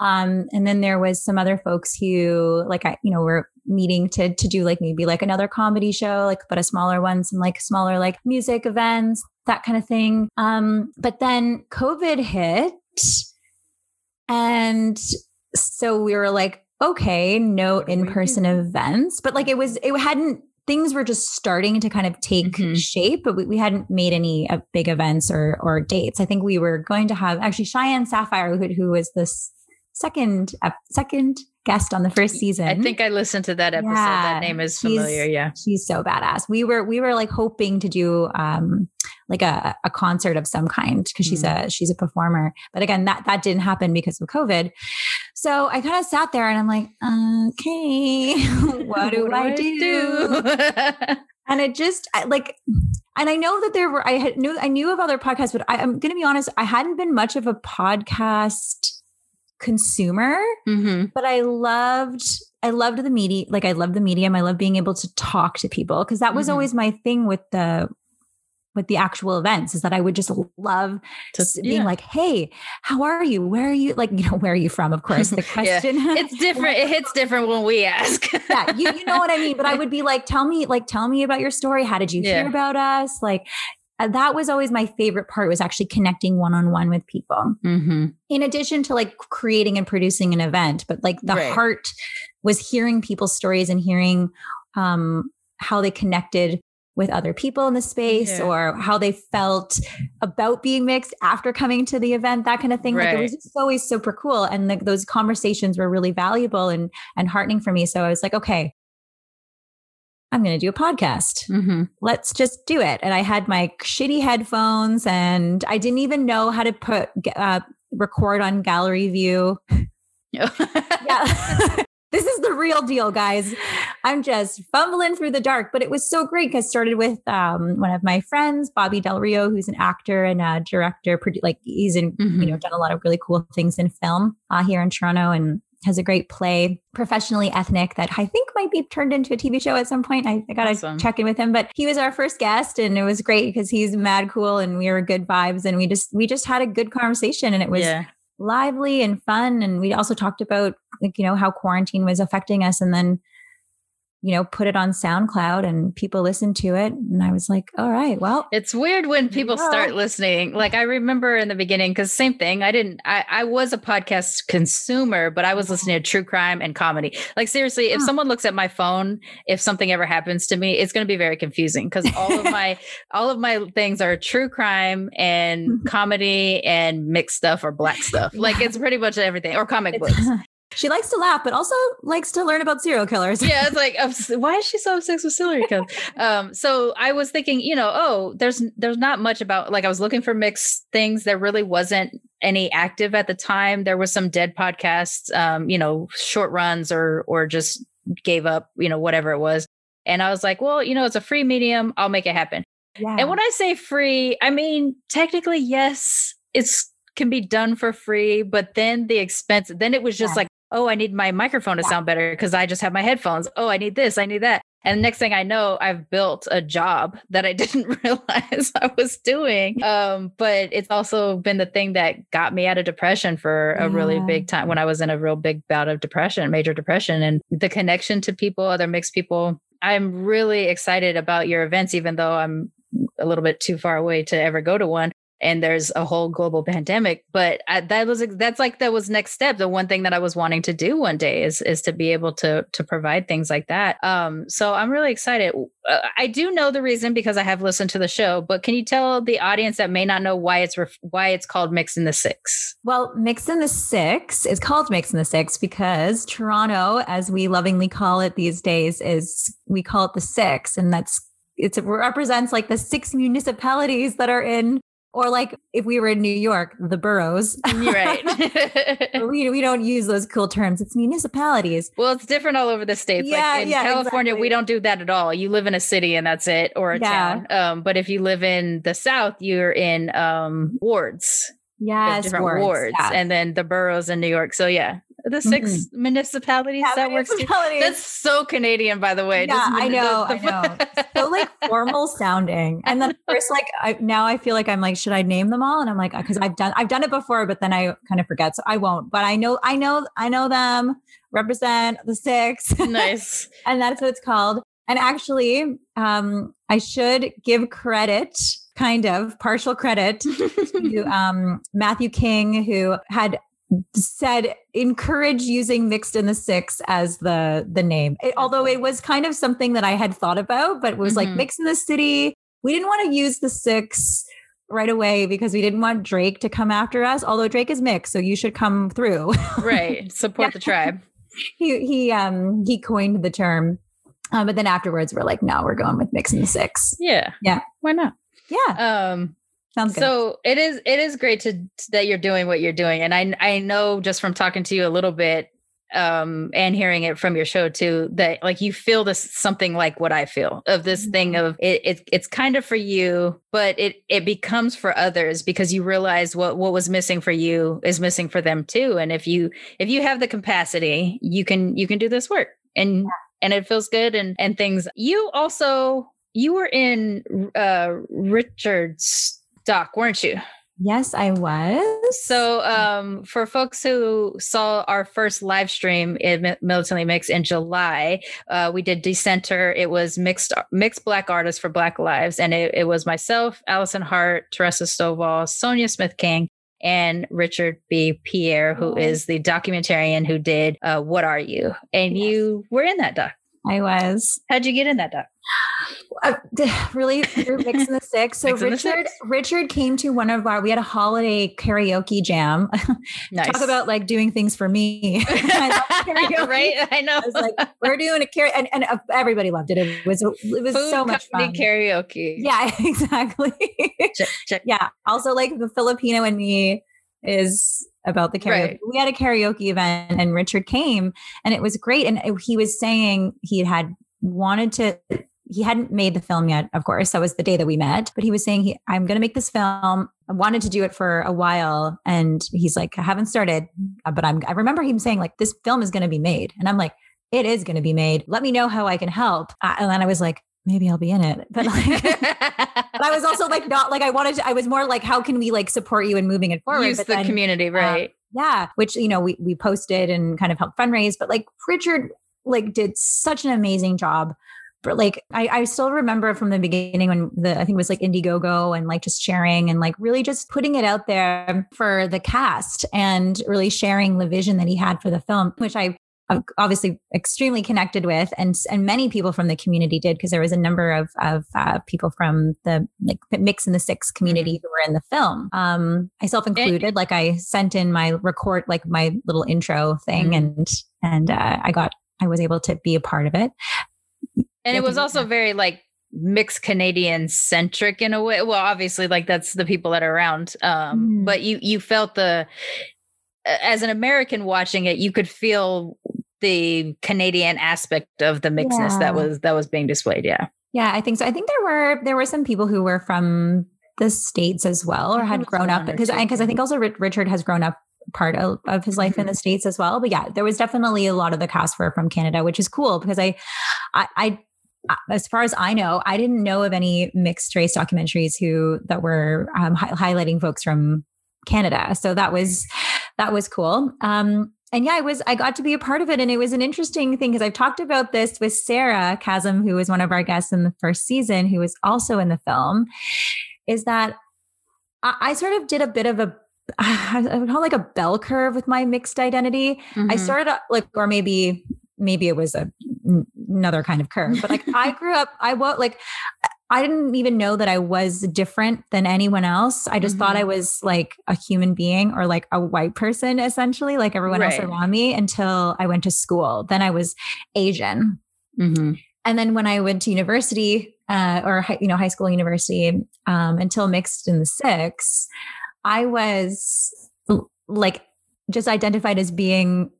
Um, and then there was some other folks who like I, you know, were meeting to to do like maybe like another comedy show, like but a smaller one, some like smaller like music events, that kind of thing. Um, but then COVID hit and so we were like, okay, no in-person events, but like it was, it hadn't, things were just starting to kind of take mm-hmm. shape, but we, we, hadn't made any uh, big events or, or dates. I think we were going to have actually Cheyenne Sapphire, who, who was this second, uh, second guest on the first season. I think I listened to that episode. Yeah, that name is familiar. Yeah. She's so badass. We were, we were like hoping to do, um, like a, a concert of some kind because she's mm. a she's a performer. But again, that that didn't happen because of COVID. So I kind of sat there and I'm like, okay, what do, what I, do? do? and it just I, like and I know that there were I had knew I knew of other podcasts, but I, going to be honest, I hadn't been much of a podcast consumer, mm-hmm. but I loved I loved the media like I loved the medium. I love being able to talk to people because that was mm-hmm. always my thing with the with the actual events is that I would just love to, being yeah. like, Hey, how are you? Where are you? Like, you know, where are you from? Of course, the question. yeah. It's different. it hits different when we ask. yeah. You, you know what I mean? But I would be like, tell me, like, tell me about your story. How did you yeah. hear about us? Like, that was always my favorite part was actually connecting one-on-one with people mm-hmm. in addition to like creating and producing an event but like the right. heart was hearing people's stories and hearing um, how they connected with other people in the space yeah. or how they felt about being mixed after coming to the event, that kind of thing. Right. Like it was just always super cool. And the, those conversations were really valuable and, and heartening for me. So I was like, okay, I'm going to do a podcast. Mm-hmm. Let's just do it. And I had my shitty headphones and I didn't even know how to put, uh, record on gallery view. yeah. this is the real deal, guys. I'm just fumbling through the dark, but it was so great because started with um, one of my friends, Bobby Del Rio, who's an actor and a director. Like he's in, mm-hmm. you know, done a lot of really cool things in film uh, here in Toronto, and has a great play, professionally ethnic, that I think might be turned into a TV show at some point. I, I got to awesome. check in with him, but he was our first guest, and it was great because he's mad cool, and we were good vibes, and we just we just had a good conversation, and it was. Yeah lively and fun. And we also talked about like, you know, how quarantine was affecting us and then you know, put it on SoundCloud and people listened to it. And I was like, all right, well. It's weird when people start listening. Like I remember in the beginning, because same thing, I didn't, I, I was a podcast consumer, but I was listening to true crime and comedy. Like seriously, if huh. someone looks at my phone, if something ever happens to me, it's going to be very confusing because all of my, all of my things are true crime and mm-hmm. comedy and mixed stuff or black stuff. Like it's pretty much everything or comic books. She likes to laugh, but also likes to learn about serial killers. yeah, it's like, why is she so obsessed with serial killers? um, so I was thinking, you know, oh, there's there's not much about like I was looking for mixed things. There really wasn't any active at the time. There was some dead podcasts, um, you know, short runs or or just gave up, you know, whatever it was. And I was like, well, you know, it's a free medium. I'll make it happen. Yeah. And when I say free, I mean technically, yes, it's can be done for free, but then the expense, then it was just yeah. like oh, I need my microphone to sound better because I just have my headphones. Oh, I need this, I need that. And the next thing I know, I've built a job that I didn't realize I was doing. Um, but it's also been the thing that got me out of depression for a yeah. really big time when I was in a real big bout of depression, major depression, and the connection to people, other mixed people I'm really excited about your events, even though I'm a little bit too far away to ever go to one and there's a whole global pandemic but I, that was that's like that was next step. The one thing that i was wanting to do one day is is to be able to to provide things like that. Um so i'm really excited. Uh, i do know the reason because i have listened to the show but can you tell the audience that may not know why it's ref- why it's called mix in the six? Well mix in the six is called mix in the six because toronto as we lovingly call it these days is we call it the six and that's it represents like the six municipalities that are in or like if we were in New York, the boroughs. right. we, we don't use those cool terms. It's municipalities. Well, it's different all over the states. Yeah, like in yeah, California, exactly. we don't do that at all. You live in a city and that's it, or a yeah. town. Um, but if you live in the South, you're in um, wards. Yes, different wards, wards yeah. and then the boroughs in New York. So yeah, the 6 mm-hmm. municipalities yeah, that works. That's so Canadian, by the way. Yeah, Just, I know, the, the, I know. like formal sounding, and then first, like I, now I feel like I'm like, should I name them all? And I'm like, because I've done I've done it before, but then I kind of forget, so I won't. But I know, I know, I know them. Represent the six. Nice, and that's what it's called. And actually, um, I should give credit kind of partial credit to um, Matthew King, who had said encourage using mixed in the six as the the name. It, although it was kind of something that i had thought about but it was mm-hmm. like mixed in the city. We didn't want to use the six right away because we didn't want drake to come after us although drake is mixed so you should come through. Right. Support yeah. the tribe. He he um he coined the term um, but then afterwards we're like no we're going with mix in the six. Yeah. Yeah. Why not? Yeah. Um Sounds good. So it is it is great to that you're doing what you're doing. And I I know just from talking to you a little bit um and hearing it from your show too that like you feel this something like what I feel of this mm-hmm. thing of it, it it's kind of for you but it it becomes for others because you realize what what was missing for you is missing for them too and if you if you have the capacity you can you can do this work and and it feels good and and things you also you were in uh Richard's doc, weren't you? Yes, I was. So, um, for folks who saw our first live stream in Militantly Mixed in July, uh, we did Decenter. It was mixed mixed Black artists for Black Lives, and it, it was myself, Allison Hart, Teresa Stovall, Sonia Smith-Kang, and Richard B. Pierre, who oh. is the documentarian who did uh, "What Are You?" And yes. you were in that doc. I was. How'd you get in that doc? Uh, really through Mix in the Six. So Richard, six. Richard came to one of our. We had a holiday karaoke jam. Nice. Talk about like doing things for me. I right? I know. I was like, we're doing a karaoke, and, and uh, everybody loved it. It was it was Food so much fun. Karaoke. Yeah, exactly. Check, check. Yeah. Also, like the Filipino and me is about the karaoke. Right. We had a karaoke event and Richard came and it was great. And he was saying he had wanted to he hadn't made the film yet, of course. That was the day that we met. But he was saying, he, I'm going to make this film. I wanted to do it for a while. And he's like, I haven't started, uh, but I'm, I remember him saying, like, this film is going to be made. And I'm like, it is going to be made. Let me know how I can help. Uh, and then I was like, maybe I'll be in it. But like, but I was also like, not like, I wanted to, I was more like, how can we like support you in moving it forward? Use but the then, community, um, right? yeah. Which, you know, we, we posted and kind of helped fundraise, but like Richard like did such an amazing job but like I, I still remember from the beginning when the I think it was like Indiegogo and like just sharing and like really just putting it out there for the cast and really sharing the vision that he had for the film, which I obviously extremely connected with and and many people from the community did because there was a number of of uh, people from the like mix in the six community mm-hmm. who were in the film um myself included like i sent in my record like my little intro thing mm-hmm. and and uh, i got i was able to be a part of it and it was also very like mixed Canadian centric in a way. Well, obviously, like that's the people that are around. Um, mm. but you you felt the as an American watching it, you could feel the Canadian aspect of the mixedness yeah. that was that was being displayed. Yeah. Yeah, I think so. I think there were there were some people who were from the states as well or had grown up because because I, I think also Richard has grown up part of, of his life in the mm-hmm. states as well but yeah there was definitely a lot of the cast were from canada which is cool because i i, I as far as I know, I didn't know of any mixed race documentaries who that were um, hi- highlighting folks from Canada. So that was that was cool. Um, and yeah, I was I got to be a part of it, and it was an interesting thing because I've talked about this with Sarah Chasm, who was one of our guests in the first season, who was also in the film. Is that I, I sort of did a bit of a I would call like a bell curve with my mixed identity. Mm-hmm. I started like, or maybe maybe it was a another kind of curve, but like I grew up, I was like I didn't even know that I was different than anyone else. I just mm-hmm. thought I was like a human being or like a white person, essentially, like everyone right. else around me until I went to school. Then I was Asian. Mm-hmm. And then when I went to university, uh, or you know, high school, university, um, until mixed in the six, I was like just identified as being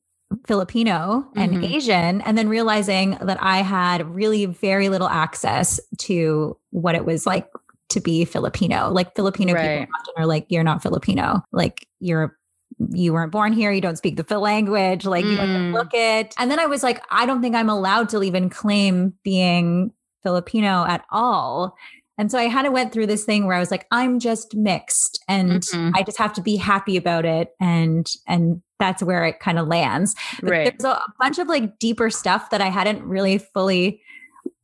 Filipino and mm-hmm. Asian, and then realizing that I had really very little access to what it was like to be Filipino. Like Filipino right. people often are like, you're not Filipino. Like you're you weren't born here, you don't speak the Phil language, like mm. you don't look it. And then I was like, I don't think I'm allowed to even claim being Filipino at all. And so I kind of went through this thing where I was like, I'm just mixed and mm-hmm. I just have to be happy about it. And, and that's where it kind of lands. But right. there's a bunch of like deeper stuff that I hadn't really fully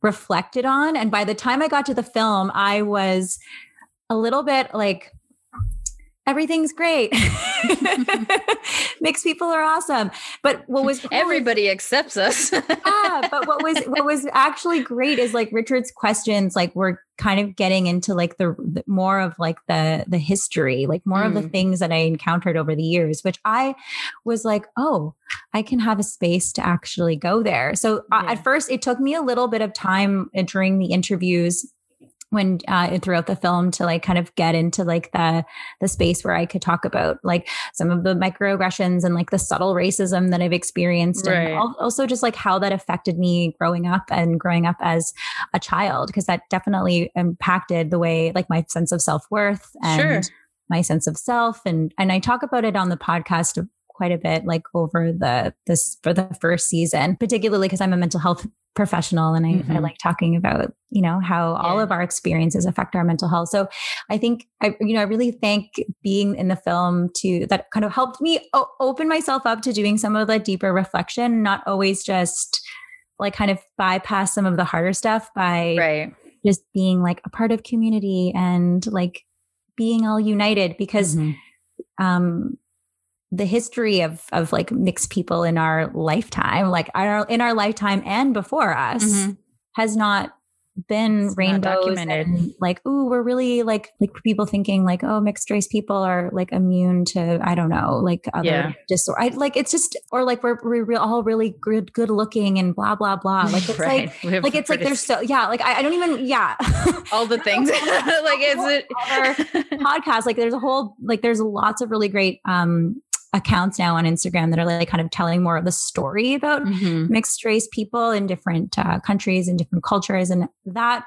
reflected on. And by the time I got to the film, I was a little bit like, everything's great. Mixed people are awesome. But what was cool everybody was, accepts us. yeah, but what was what was actually great is like Richard's questions like we're kind of getting into like the, the more of like the the history, like more mm. of the mm. things that I encountered over the years, which I was like, "Oh, I can have a space to actually go there." So yeah. uh, at first it took me a little bit of time during the interviews when uh, throughout the film to like kind of get into like the the space where I could talk about like some of the microaggressions and like the subtle racism that I've experienced right. and also just like how that affected me growing up and growing up as a child because that definitely impacted the way like my sense of self-worth and sure. my sense of self and and I talk about it on the podcast quite a bit like over the this for the first season particularly because i'm a mental health professional and I, mm-hmm. I, like talking about you know how yeah. all of our experiences affect our mental health so i think i you know i really thank being in the film to that kind of helped me o- open myself up to doing some of the deeper reflection not always just like kind of bypass some of the harder stuff by right. just being like a part of community and like being all united because mm-hmm. um the history of of like mixed people in our lifetime, like our in our lifetime and before us, mm-hmm. has not been it's rainbows documented. and like oh we're really like like people thinking like oh mixed race people are like immune to i don't know like other yeah. disorder I, like it's just or like we're, we're all really good good looking and blah blah blah like it's right. like like it's like there's so yeah like I, I don't even yeah all the things like is it podcast like there's a whole like there's lots of really great um accounts now on Instagram that are like kind of telling more of the story about mm-hmm. mixed race people in different uh, countries and different cultures. And that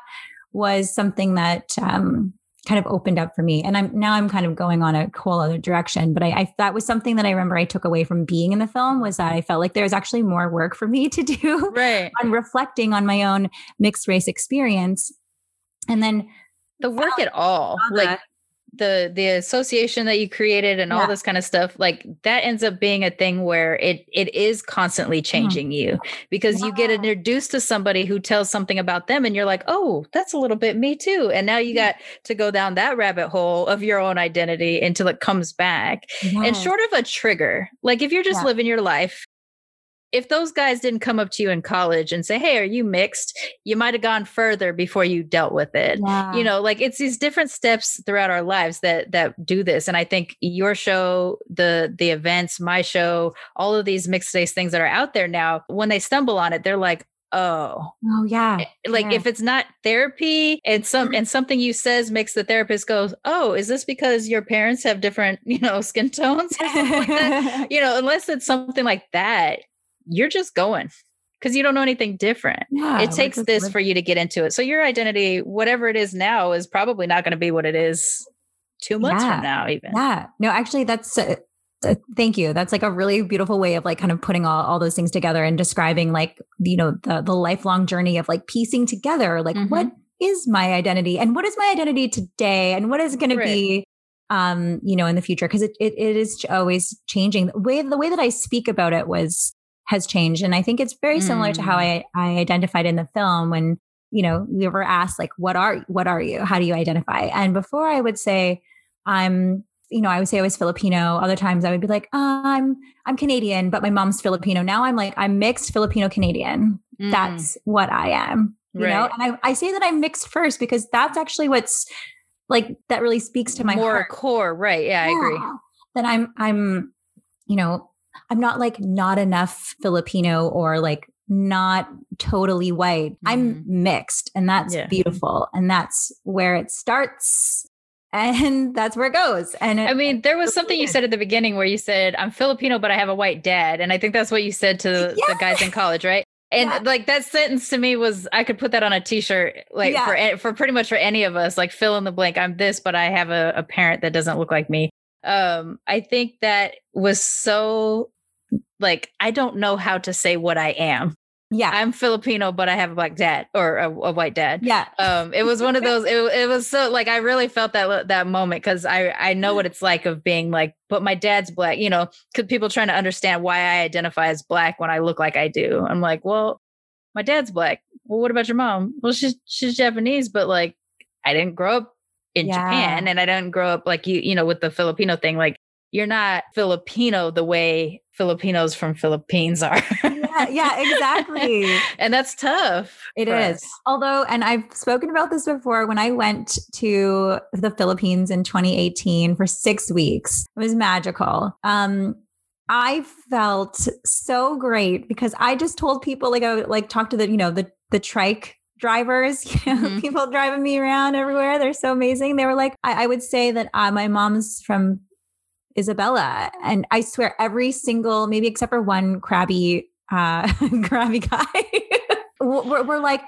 was something that um, kind of opened up for me. And I'm now I'm kind of going on a whole other direction. But I, I that was something that I remember I took away from being in the film was that I felt like there's actually more work for me to do right. on reflecting on my own mixed race experience. And then the work at all, like the the association that you created and yeah. all this kind of stuff like that ends up being a thing where it it is constantly mm. changing you because you get introduced to somebody who tells something about them and you're like oh that's a little bit me too and now you got to go down that rabbit hole of your own identity until it comes back and short of a trigger like if you're just yeah. living your life if those guys didn't come up to you in college and say, Hey, are you mixed? You might have gone further before you dealt with it. Yeah. You know, like it's these different steps throughout our lives that that do this. And I think your show, the the events, my show, all of these mixed race things that are out there now, when they stumble on it, they're like, oh oh yeah eh, like yeah. if it's not therapy and some and something you says makes the therapist goes oh is this because your parents have different you know skin tones you know unless it's something like that you're just going because you don't know anything different. Yeah, it takes this for you to get into it. So your identity, whatever it is now, is probably not going to be what it is two months yeah. from now, even. Yeah. No, actually, that's. Uh, uh, thank you. That's like a really beautiful way of like kind of putting all, all those things together and describing like, you know, the the lifelong journey of like piecing together like mm-hmm. what is my identity and what is my identity today and what is going right. to be um, you know, in the future because it, it it is always changing. The way the way that I speak about it was has changed, and I think it's very similar mm. to how mm. I I identified in the film when you know we were asked like what are what are you how do you identify and before I would say I'm you know, I would say I was Filipino. Other times I would be like, oh, I'm I'm Canadian, but my mom's Filipino. Now I'm like, I'm mixed Filipino Canadian. Mm. That's what I am. You right. know, and I, I say that I'm mixed first because that's actually what's like that really speaks to my more heart. core, right? Yeah, yeah, I agree. That I'm I'm, you know, I'm not like not enough Filipino or like not totally white. Mm. I'm mm-hmm. mixed, and that's yeah. beautiful. And that's where it starts and that's where it goes. And it, I mean, there was something you said at the beginning where you said, I'm Filipino, but I have a white dad. And I think that's what you said to the, the guys in college, right? And yeah. like that sentence to me was, I could put that on a t-shirt, like yeah. for, for pretty much for any of us, like fill in the blank. I'm this, but I have a, a parent that doesn't look like me. Um, I think that was so like, I don't know how to say what I am. Yeah. I'm Filipino, but I have a black dad or a, a white dad. Yeah. Um, it was one of those, it, it was so like, I really felt that, that moment. Cause I, I know what it's like of being like, but my dad's black, you know, cause people trying to understand why I identify as black when I look like I do. I'm like, well, my dad's black. Well, what about your mom? Well, she's, she's Japanese, but like, I didn't grow up in yeah. Japan and I didn't grow up like you, you know, with the Filipino thing, like you're not Filipino the way Filipinos from Philippines are. yeah, yeah, exactly. and that's tough. It is. Us. Although, and I've spoken about this before, when I went to the Philippines in 2018 for six weeks, it was magical. Um, I felt so great because I just told people like I would like talk to the, you know, the the trike drivers, you know, mm-hmm. people driving me around everywhere. They're so amazing. They were like, I, I would say that uh, my mom's from Isabela. And I swear every single, maybe except for one crabby, uh, crabby guy. we're, we're, like,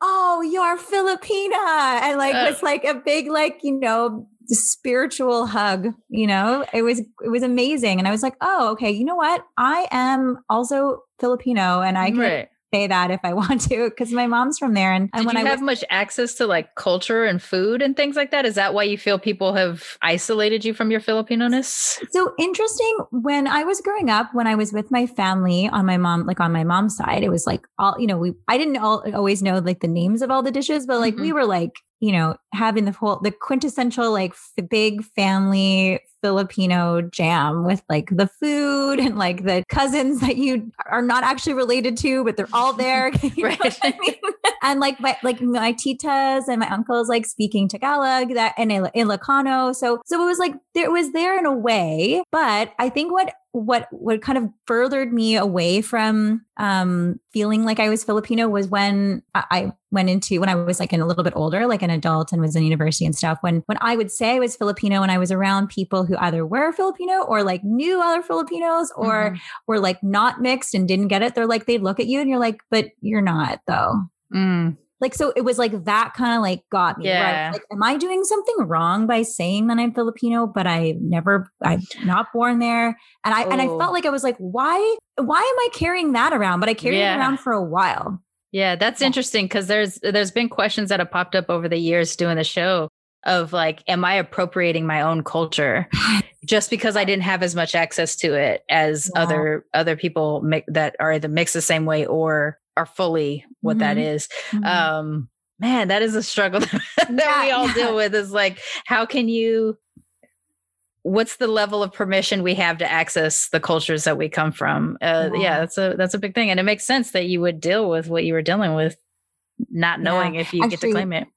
oh, you're Filipina. And like, uh, it's like a big, like, you know, spiritual hug, you know, it was, it was amazing. And I was like, oh, okay, you know what? I am also Filipino and I can, right say that if I want to because my mom's from there. And, and Did when you I have was, much access to like culture and food and things like that, is that why you feel people have isolated you from your Filipino ness? So interesting. When I was growing up, when I was with my family on my mom, like on my mom's side, it was like all you know. We I didn't all, always know like the names of all the dishes, but like mm-hmm. we were like you know, having the whole, the quintessential like f- big family Filipino jam with like the food and like the cousins that you are not actually related to, but they're all there. right. I mean? and like my, like my titas and my uncles like speaking Tagalog that and Ilocano. So, so it was like, there was there in a way, but I think what what what kind of furthered me away from um, feeling like I was Filipino was when I went into when I was like in a little bit older, like an adult and was in university and stuff. When when I would say I was Filipino and I was around people who either were Filipino or like knew other Filipinos or mm-hmm. were like not mixed and didn't get it, they're like they'd look at you and you're like, but you're not though. Mm like so it was like that kind of like got me yeah. right like am i doing something wrong by saying that i'm filipino but i never i'm not born there and i oh. and i felt oh. like i was like why why am i carrying that around but i carried yeah. it around for a while yeah that's yeah. interesting because there's there's been questions that have popped up over the years doing the show of like am i appropriating my own culture just because i didn't have as much access to it as other other people make, that are either mixed the same way or are fully what mm-hmm. that is. Mm-hmm. Um, man, that is a struggle that yeah, we all yeah. deal with. Is like, how can you? What's the level of permission we have to access the cultures that we come from? Uh, yeah. yeah, that's a that's a big thing, and it makes sense that you would deal with what you were dealing with, not knowing if you Actually, get to claim it.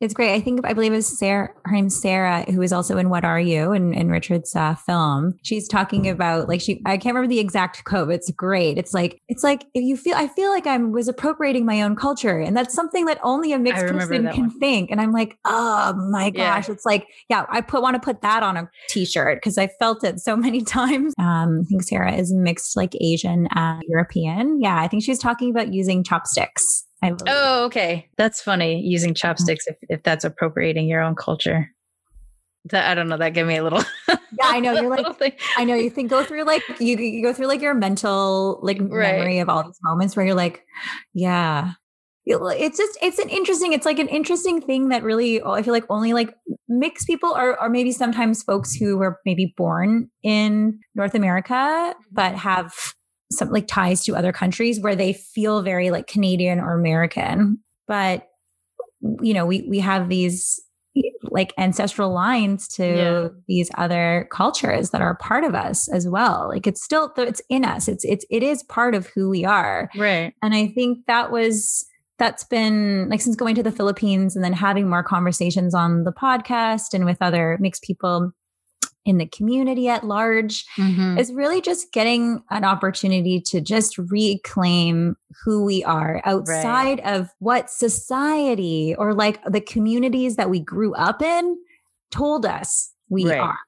It's great. I think I believe it was Sarah. Her name's Sarah, who is also in What Are You in, in Richard's uh, film. She's talking about like she. I can't remember the exact quote. It's great. It's like it's like if you feel. I feel like I was appropriating my own culture, and that's something that only a mixed person can one. think. And I'm like, oh my gosh, yeah. it's like yeah. I put want to put that on a t-shirt because I felt it so many times. Um, I think Sarah is mixed like Asian and European. Yeah, I think she's talking about using chopsticks oh, okay. That's funny using uh-huh. chopsticks if, if that's appropriating your own culture. That, I don't know. That gave me a little. yeah, I know. You're like, I know. You think go through like you, you go through like your mental like right. memory of all these moments where you're like, yeah, it's just it's an interesting it's like an interesting thing that really oh, i feel like only like mixed people or or maybe sometimes folks who were maybe born in north america mm-hmm. but have some like ties to other countries where they feel very like canadian or american. But you know we we have these like ancestral lines to yeah. these other cultures that are part of us as well. Like it's still it's in us. It's it's it is part of who we are. Right. And i think that was that's been like since going to the Philippines and then having more conversations on the podcast and with other mixed people in the community at large mm-hmm. is really just getting an opportunity to just reclaim who we are outside right. of what society or like the communities that we grew up in told us we right. are.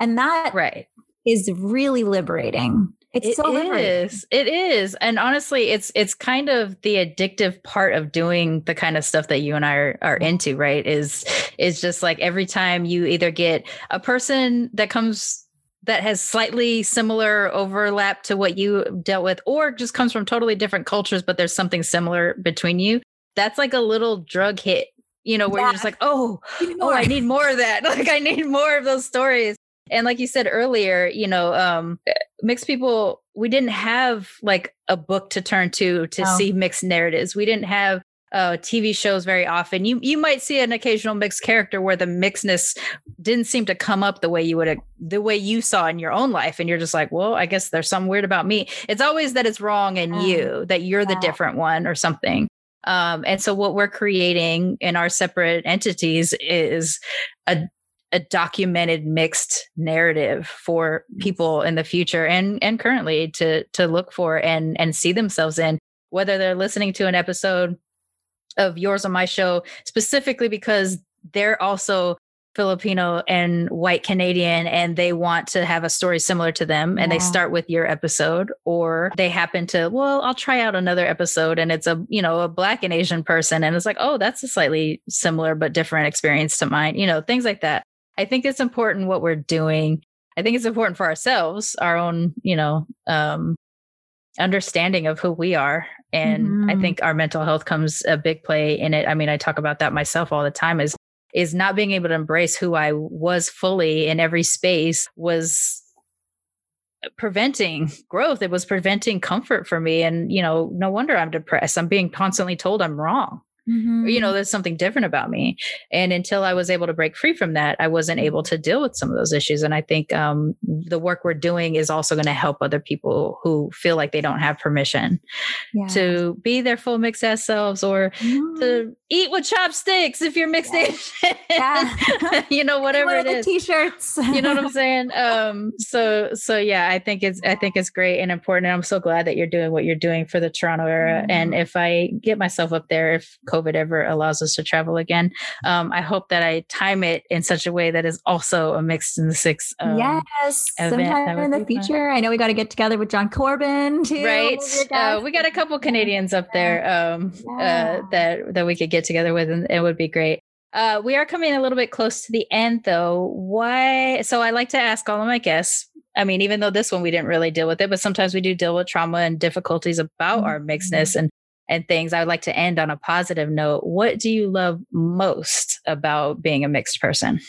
And that right. is really liberating. It's it so is. It is. And honestly, it's it's kind of the addictive part of doing the kind of stuff that you and I are, are into, right? Is is just like every time you either get a person that comes that has slightly similar overlap to what you dealt with, or just comes from totally different cultures, but there's something similar between you. That's like a little drug hit, you know, where yeah. you're just like, oh, oh, I need more of that. Like I need more of those stories. And like you said earlier, you know, um, mixed people, we didn't have like a book to turn to to oh. see mixed narratives. We didn't have uh, TV shows very often. You you might see an occasional mixed character where the mixedness didn't seem to come up the way you would the way you saw in your own life, and you're just like, well, I guess there's something weird about me. It's always that it's wrong in mm. you, that you're the different one or something. Um, and so what we're creating in our separate entities is a a documented mixed narrative for people in the future and and currently to to look for and and see themselves in whether they're listening to an episode of yours on my show specifically because they're also Filipino and white Canadian and they want to have a story similar to them and yeah. they start with your episode or they happen to well I'll try out another episode and it's a you know a black and Asian person and it's like oh that's a slightly similar but different experience to mine you know things like that I think it's important what we're doing. I think it's important for ourselves, our own, you know, um, understanding of who we are. And mm-hmm. I think our mental health comes a big play in it. I mean, I talk about that myself all the time is is not being able to embrace who I was fully in every space was preventing growth. It was preventing comfort for me. And, you know, no wonder I'm depressed. I'm being constantly told I'm wrong. Mm-hmm. You know, there's something different about me. And until I was able to break free from that, I wasn't able to deal with some of those issues. And I think um, the work we're doing is also going to help other people who feel like they don't have permission yeah. to be their full mixed ass selves or mm-hmm. to eat with chopsticks if you're mixed yeah. Asian. Yeah. you know, whatever it is. T-shirts. you know what I'm saying? Um, so so yeah, I think it's I think it's great and important. And I'm so glad that you're doing what you're doing for the Toronto area. Mm-hmm. And if I get myself up there, if COVID ever allows us to travel again. Um, I hope that I time it in such a way that is also a mixed in the six. Um, yes, sometime in the future. Fun. I know we got to get together with John Corbin too. Right. Uh, we got a couple Canadians up there um, uh, yeah. uh, that that we could get together with, and it would be great. Uh, we are coming a little bit close to the end, though. Why? So I like to ask all of my guests. I mean, even though this one we didn't really deal with it, but sometimes we do deal with trauma and difficulties about mm-hmm. our mixedness. And and things, I would like to end on a positive note. What do you love most about being a mixed person?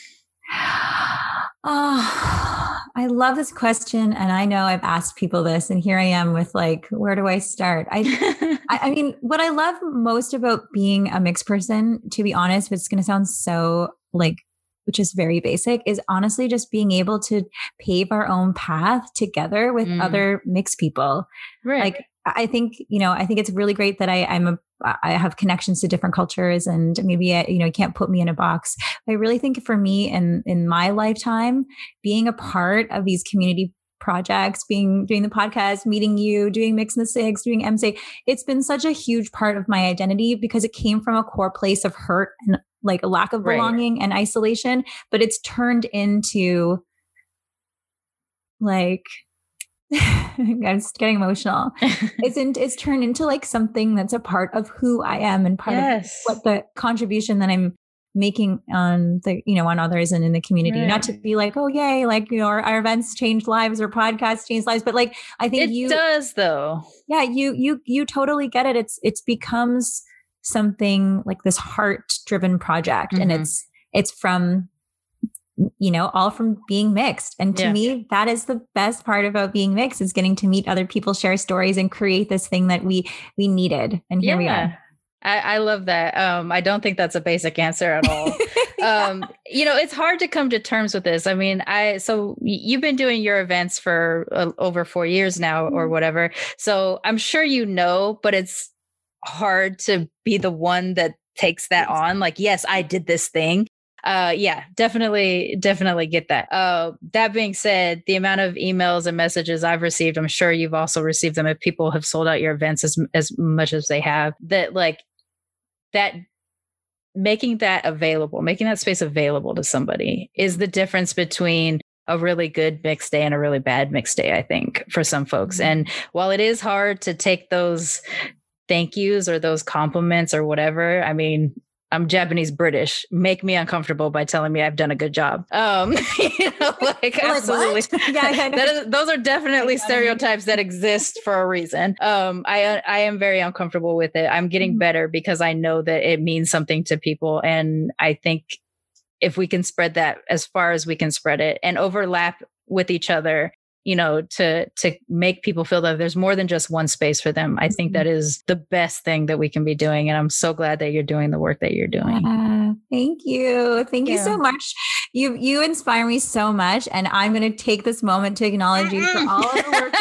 Oh, I love this question. And I know I've asked people this, and here I am with like, where do I start? I, I, mean, what I love most about being a mixed person, to be honest, but it's going to sound so like which is very basic, is honestly just being able to pave our own path together with mm. other mixed people. Right. Like I think, you know, I think it's really great that I, I'm a, I have connections to different cultures and maybe, I, you know, you can't put me in a box. I really think for me in, in my lifetime, being a part of these community projects, being, doing the podcast, meeting you, doing Mix in the Six, doing MC, it's been such a huge part of my identity because it came from a core place of hurt and like a lack of belonging right. and isolation, but it's turned into like I'm just getting emotional. it's in, it's turned into like something that's a part of who I am and part yes. of what the contribution that I'm making on the you know on others and in the community right. not to be like oh yay like you know our, our events change lives or podcasts change lives but like i think it you does though yeah you you you totally get it it's it's becomes something like this heart driven project Mhm. and it's it's from you know all from being mixed and to Yeah. me that is the best part about being mixed is getting to meet other people share stories and create this thing that we we needed and here we are I, I love that. Um, I don't think that's a basic answer at all. um, you know, it's hard to come to terms with this. I mean, I so you've been doing your events for uh, over four years now, or Mhm. whatever. So I'm sure you know, but it's hard to be the one that takes that on. Like, yes, I did this thing. Uh, yeah, definitely, definitely get that. Uh, that being said, the amount of emails and messages I've received, I'm sure you've also received them. If people have sold out your events as as much as they have, that like that making that available, making that space available to somebody is the difference between a really good mixed day and a really bad mixed day, I think, for some folks. Mhm. And while it is hard to take those thank yous or those compliments or whatever, I mean, I'm Japanese British. Make me uncomfortable by telling me I've done a good job. Um, you know, like You're absolutely. Yeah, yeah, I know. Those are definitely stereotypes that exist for a reason. Um, I I am very uncomfortable with it. I'm getting Mhm. better because I know that it means something to people, and I think if we can spread that as far as we can spread it and overlap with each other, you know, to to make people feel that there's more than just one space for them. I think Mhm. that is the best thing that we can be doing, and I'm so glad that you're doing the work that you're doing. Yeah, thank you. Thank you so much. You you inspire me so much. And I'm gonna take this moment to acknowledge you for all of the work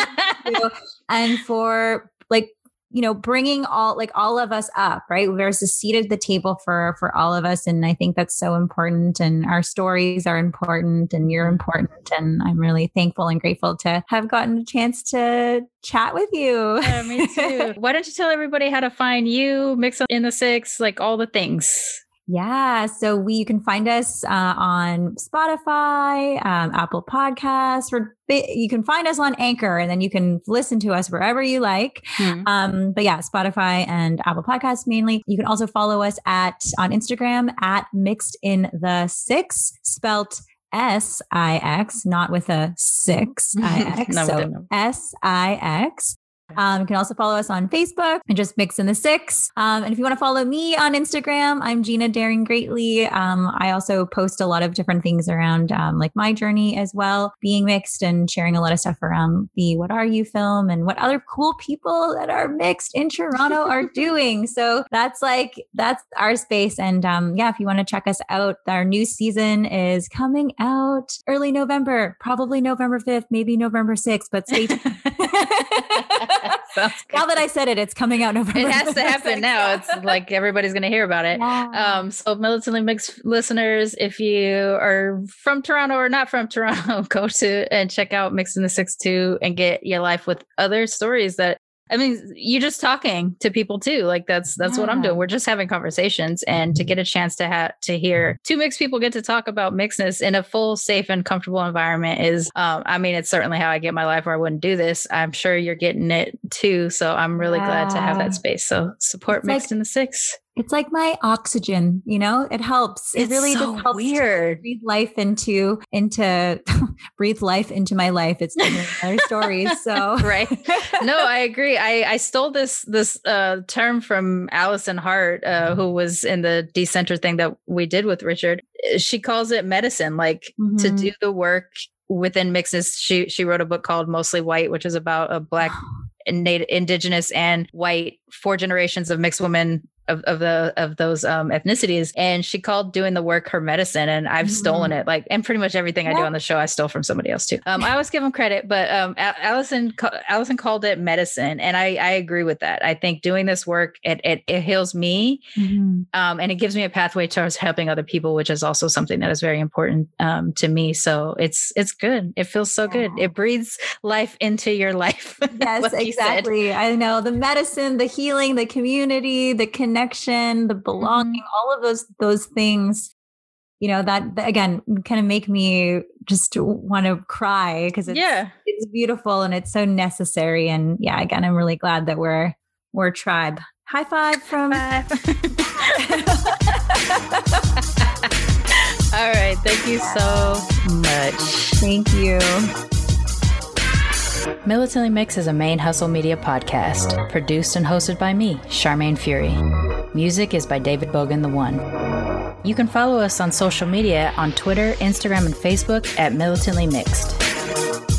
you do and for like you know bringing all like all of us up right there's a seat at the table for for all of us and i think that's so important and our stories are important and you're important and i'm really thankful and grateful to have gotten a chance to chat with you Yeah, me too. Why don't you tell everybody how to find you, mix in the six, like all the things? Yeah. So we you can find us uh, on Spotify, um, Apple Podcasts. Or you can find us on Anchor, and then you can listen to us wherever you like. Um, but yeah, Spotify and Apple Podcasts mainly. You can also follow us at on Instagram at Mixed in the Six, spelt S I X, not with a six I X. A so. S I X. Um, you can also follow us on Facebook and just mix in the six. Um, and if you want to follow me on Instagram, I'm Gina Daring Greatly. Um, I also post a lot of different things around um, like my journey as well, being mixed and sharing a lot of stuff around the What Are You film and what other cool people that are mixed in Toronto are doing. So that's like, that's our space. And um, yeah, if you want to check us out, our new season is coming out early November, probably November 5th, maybe November 6th, but stay tuned. Now that I said it, it's coming out November. it has to happen now. It's like everybody's going to hear about it. Yeah. Um, so militantly mixed listeners, if you are from Toronto or not from Toronto, go to and check out Mixed in the Six Two and get your life with other stories that I mean, you're just talking to people too. Like that's that's what I'm doing. We're just having conversations, and to get a chance to have to hear two mixed people get to talk about mixedness in a full, safe, and comfortable environment is. Um, I mean, it's certainly how I get my life, or I wouldn't do this. I'm sure you're getting it too. So I'm really glad to have that space. So support It's like- mixed in the six. It's like my oxygen, you know, it helps. It really so just helps weird. breathe life into into breathe life into my life. It's different other stories. So right no i agree i i stole this this uh term from allison hart uh who was in the decenter thing that we did with richard Uh, she calls it medicine like to Mhm. do the work within mixes she she wrote a book called mostly white which is about a black native indigenous and white four generations of mixed women of, of the of those um ethnicities and she called doing the work her medicine and i've stolen it like and pretty much everything i do on the show i stole from somebody else too um i always give them credit but um allison ca- allison called it medicine and i i agree with that i think doing this work it it, it heals me Mhm. um, and it gives me a pathway towards helping other people, which is also something that is very important um, to me. So it's it's good. It feels so good. It breathes life into your life. Yes, like exactly. I know the medicine, the healing, the community, the connection, the belonging, Mm-hmm. all of those those things. You know that again kind of make me just want to cry because it's Yeah. it's beautiful and it's so necessary. And yeah, again, I'm really glad that we're we're a tribe. High five from. All right. Thank you so much. Thank you. Militantly Mixed is a main hustle media podcast, produced and hosted by me, Charmaine Fury. Music is by David Bogan the One. You can follow us on social media on Twitter, Instagram, and Facebook at Militantly Mixed.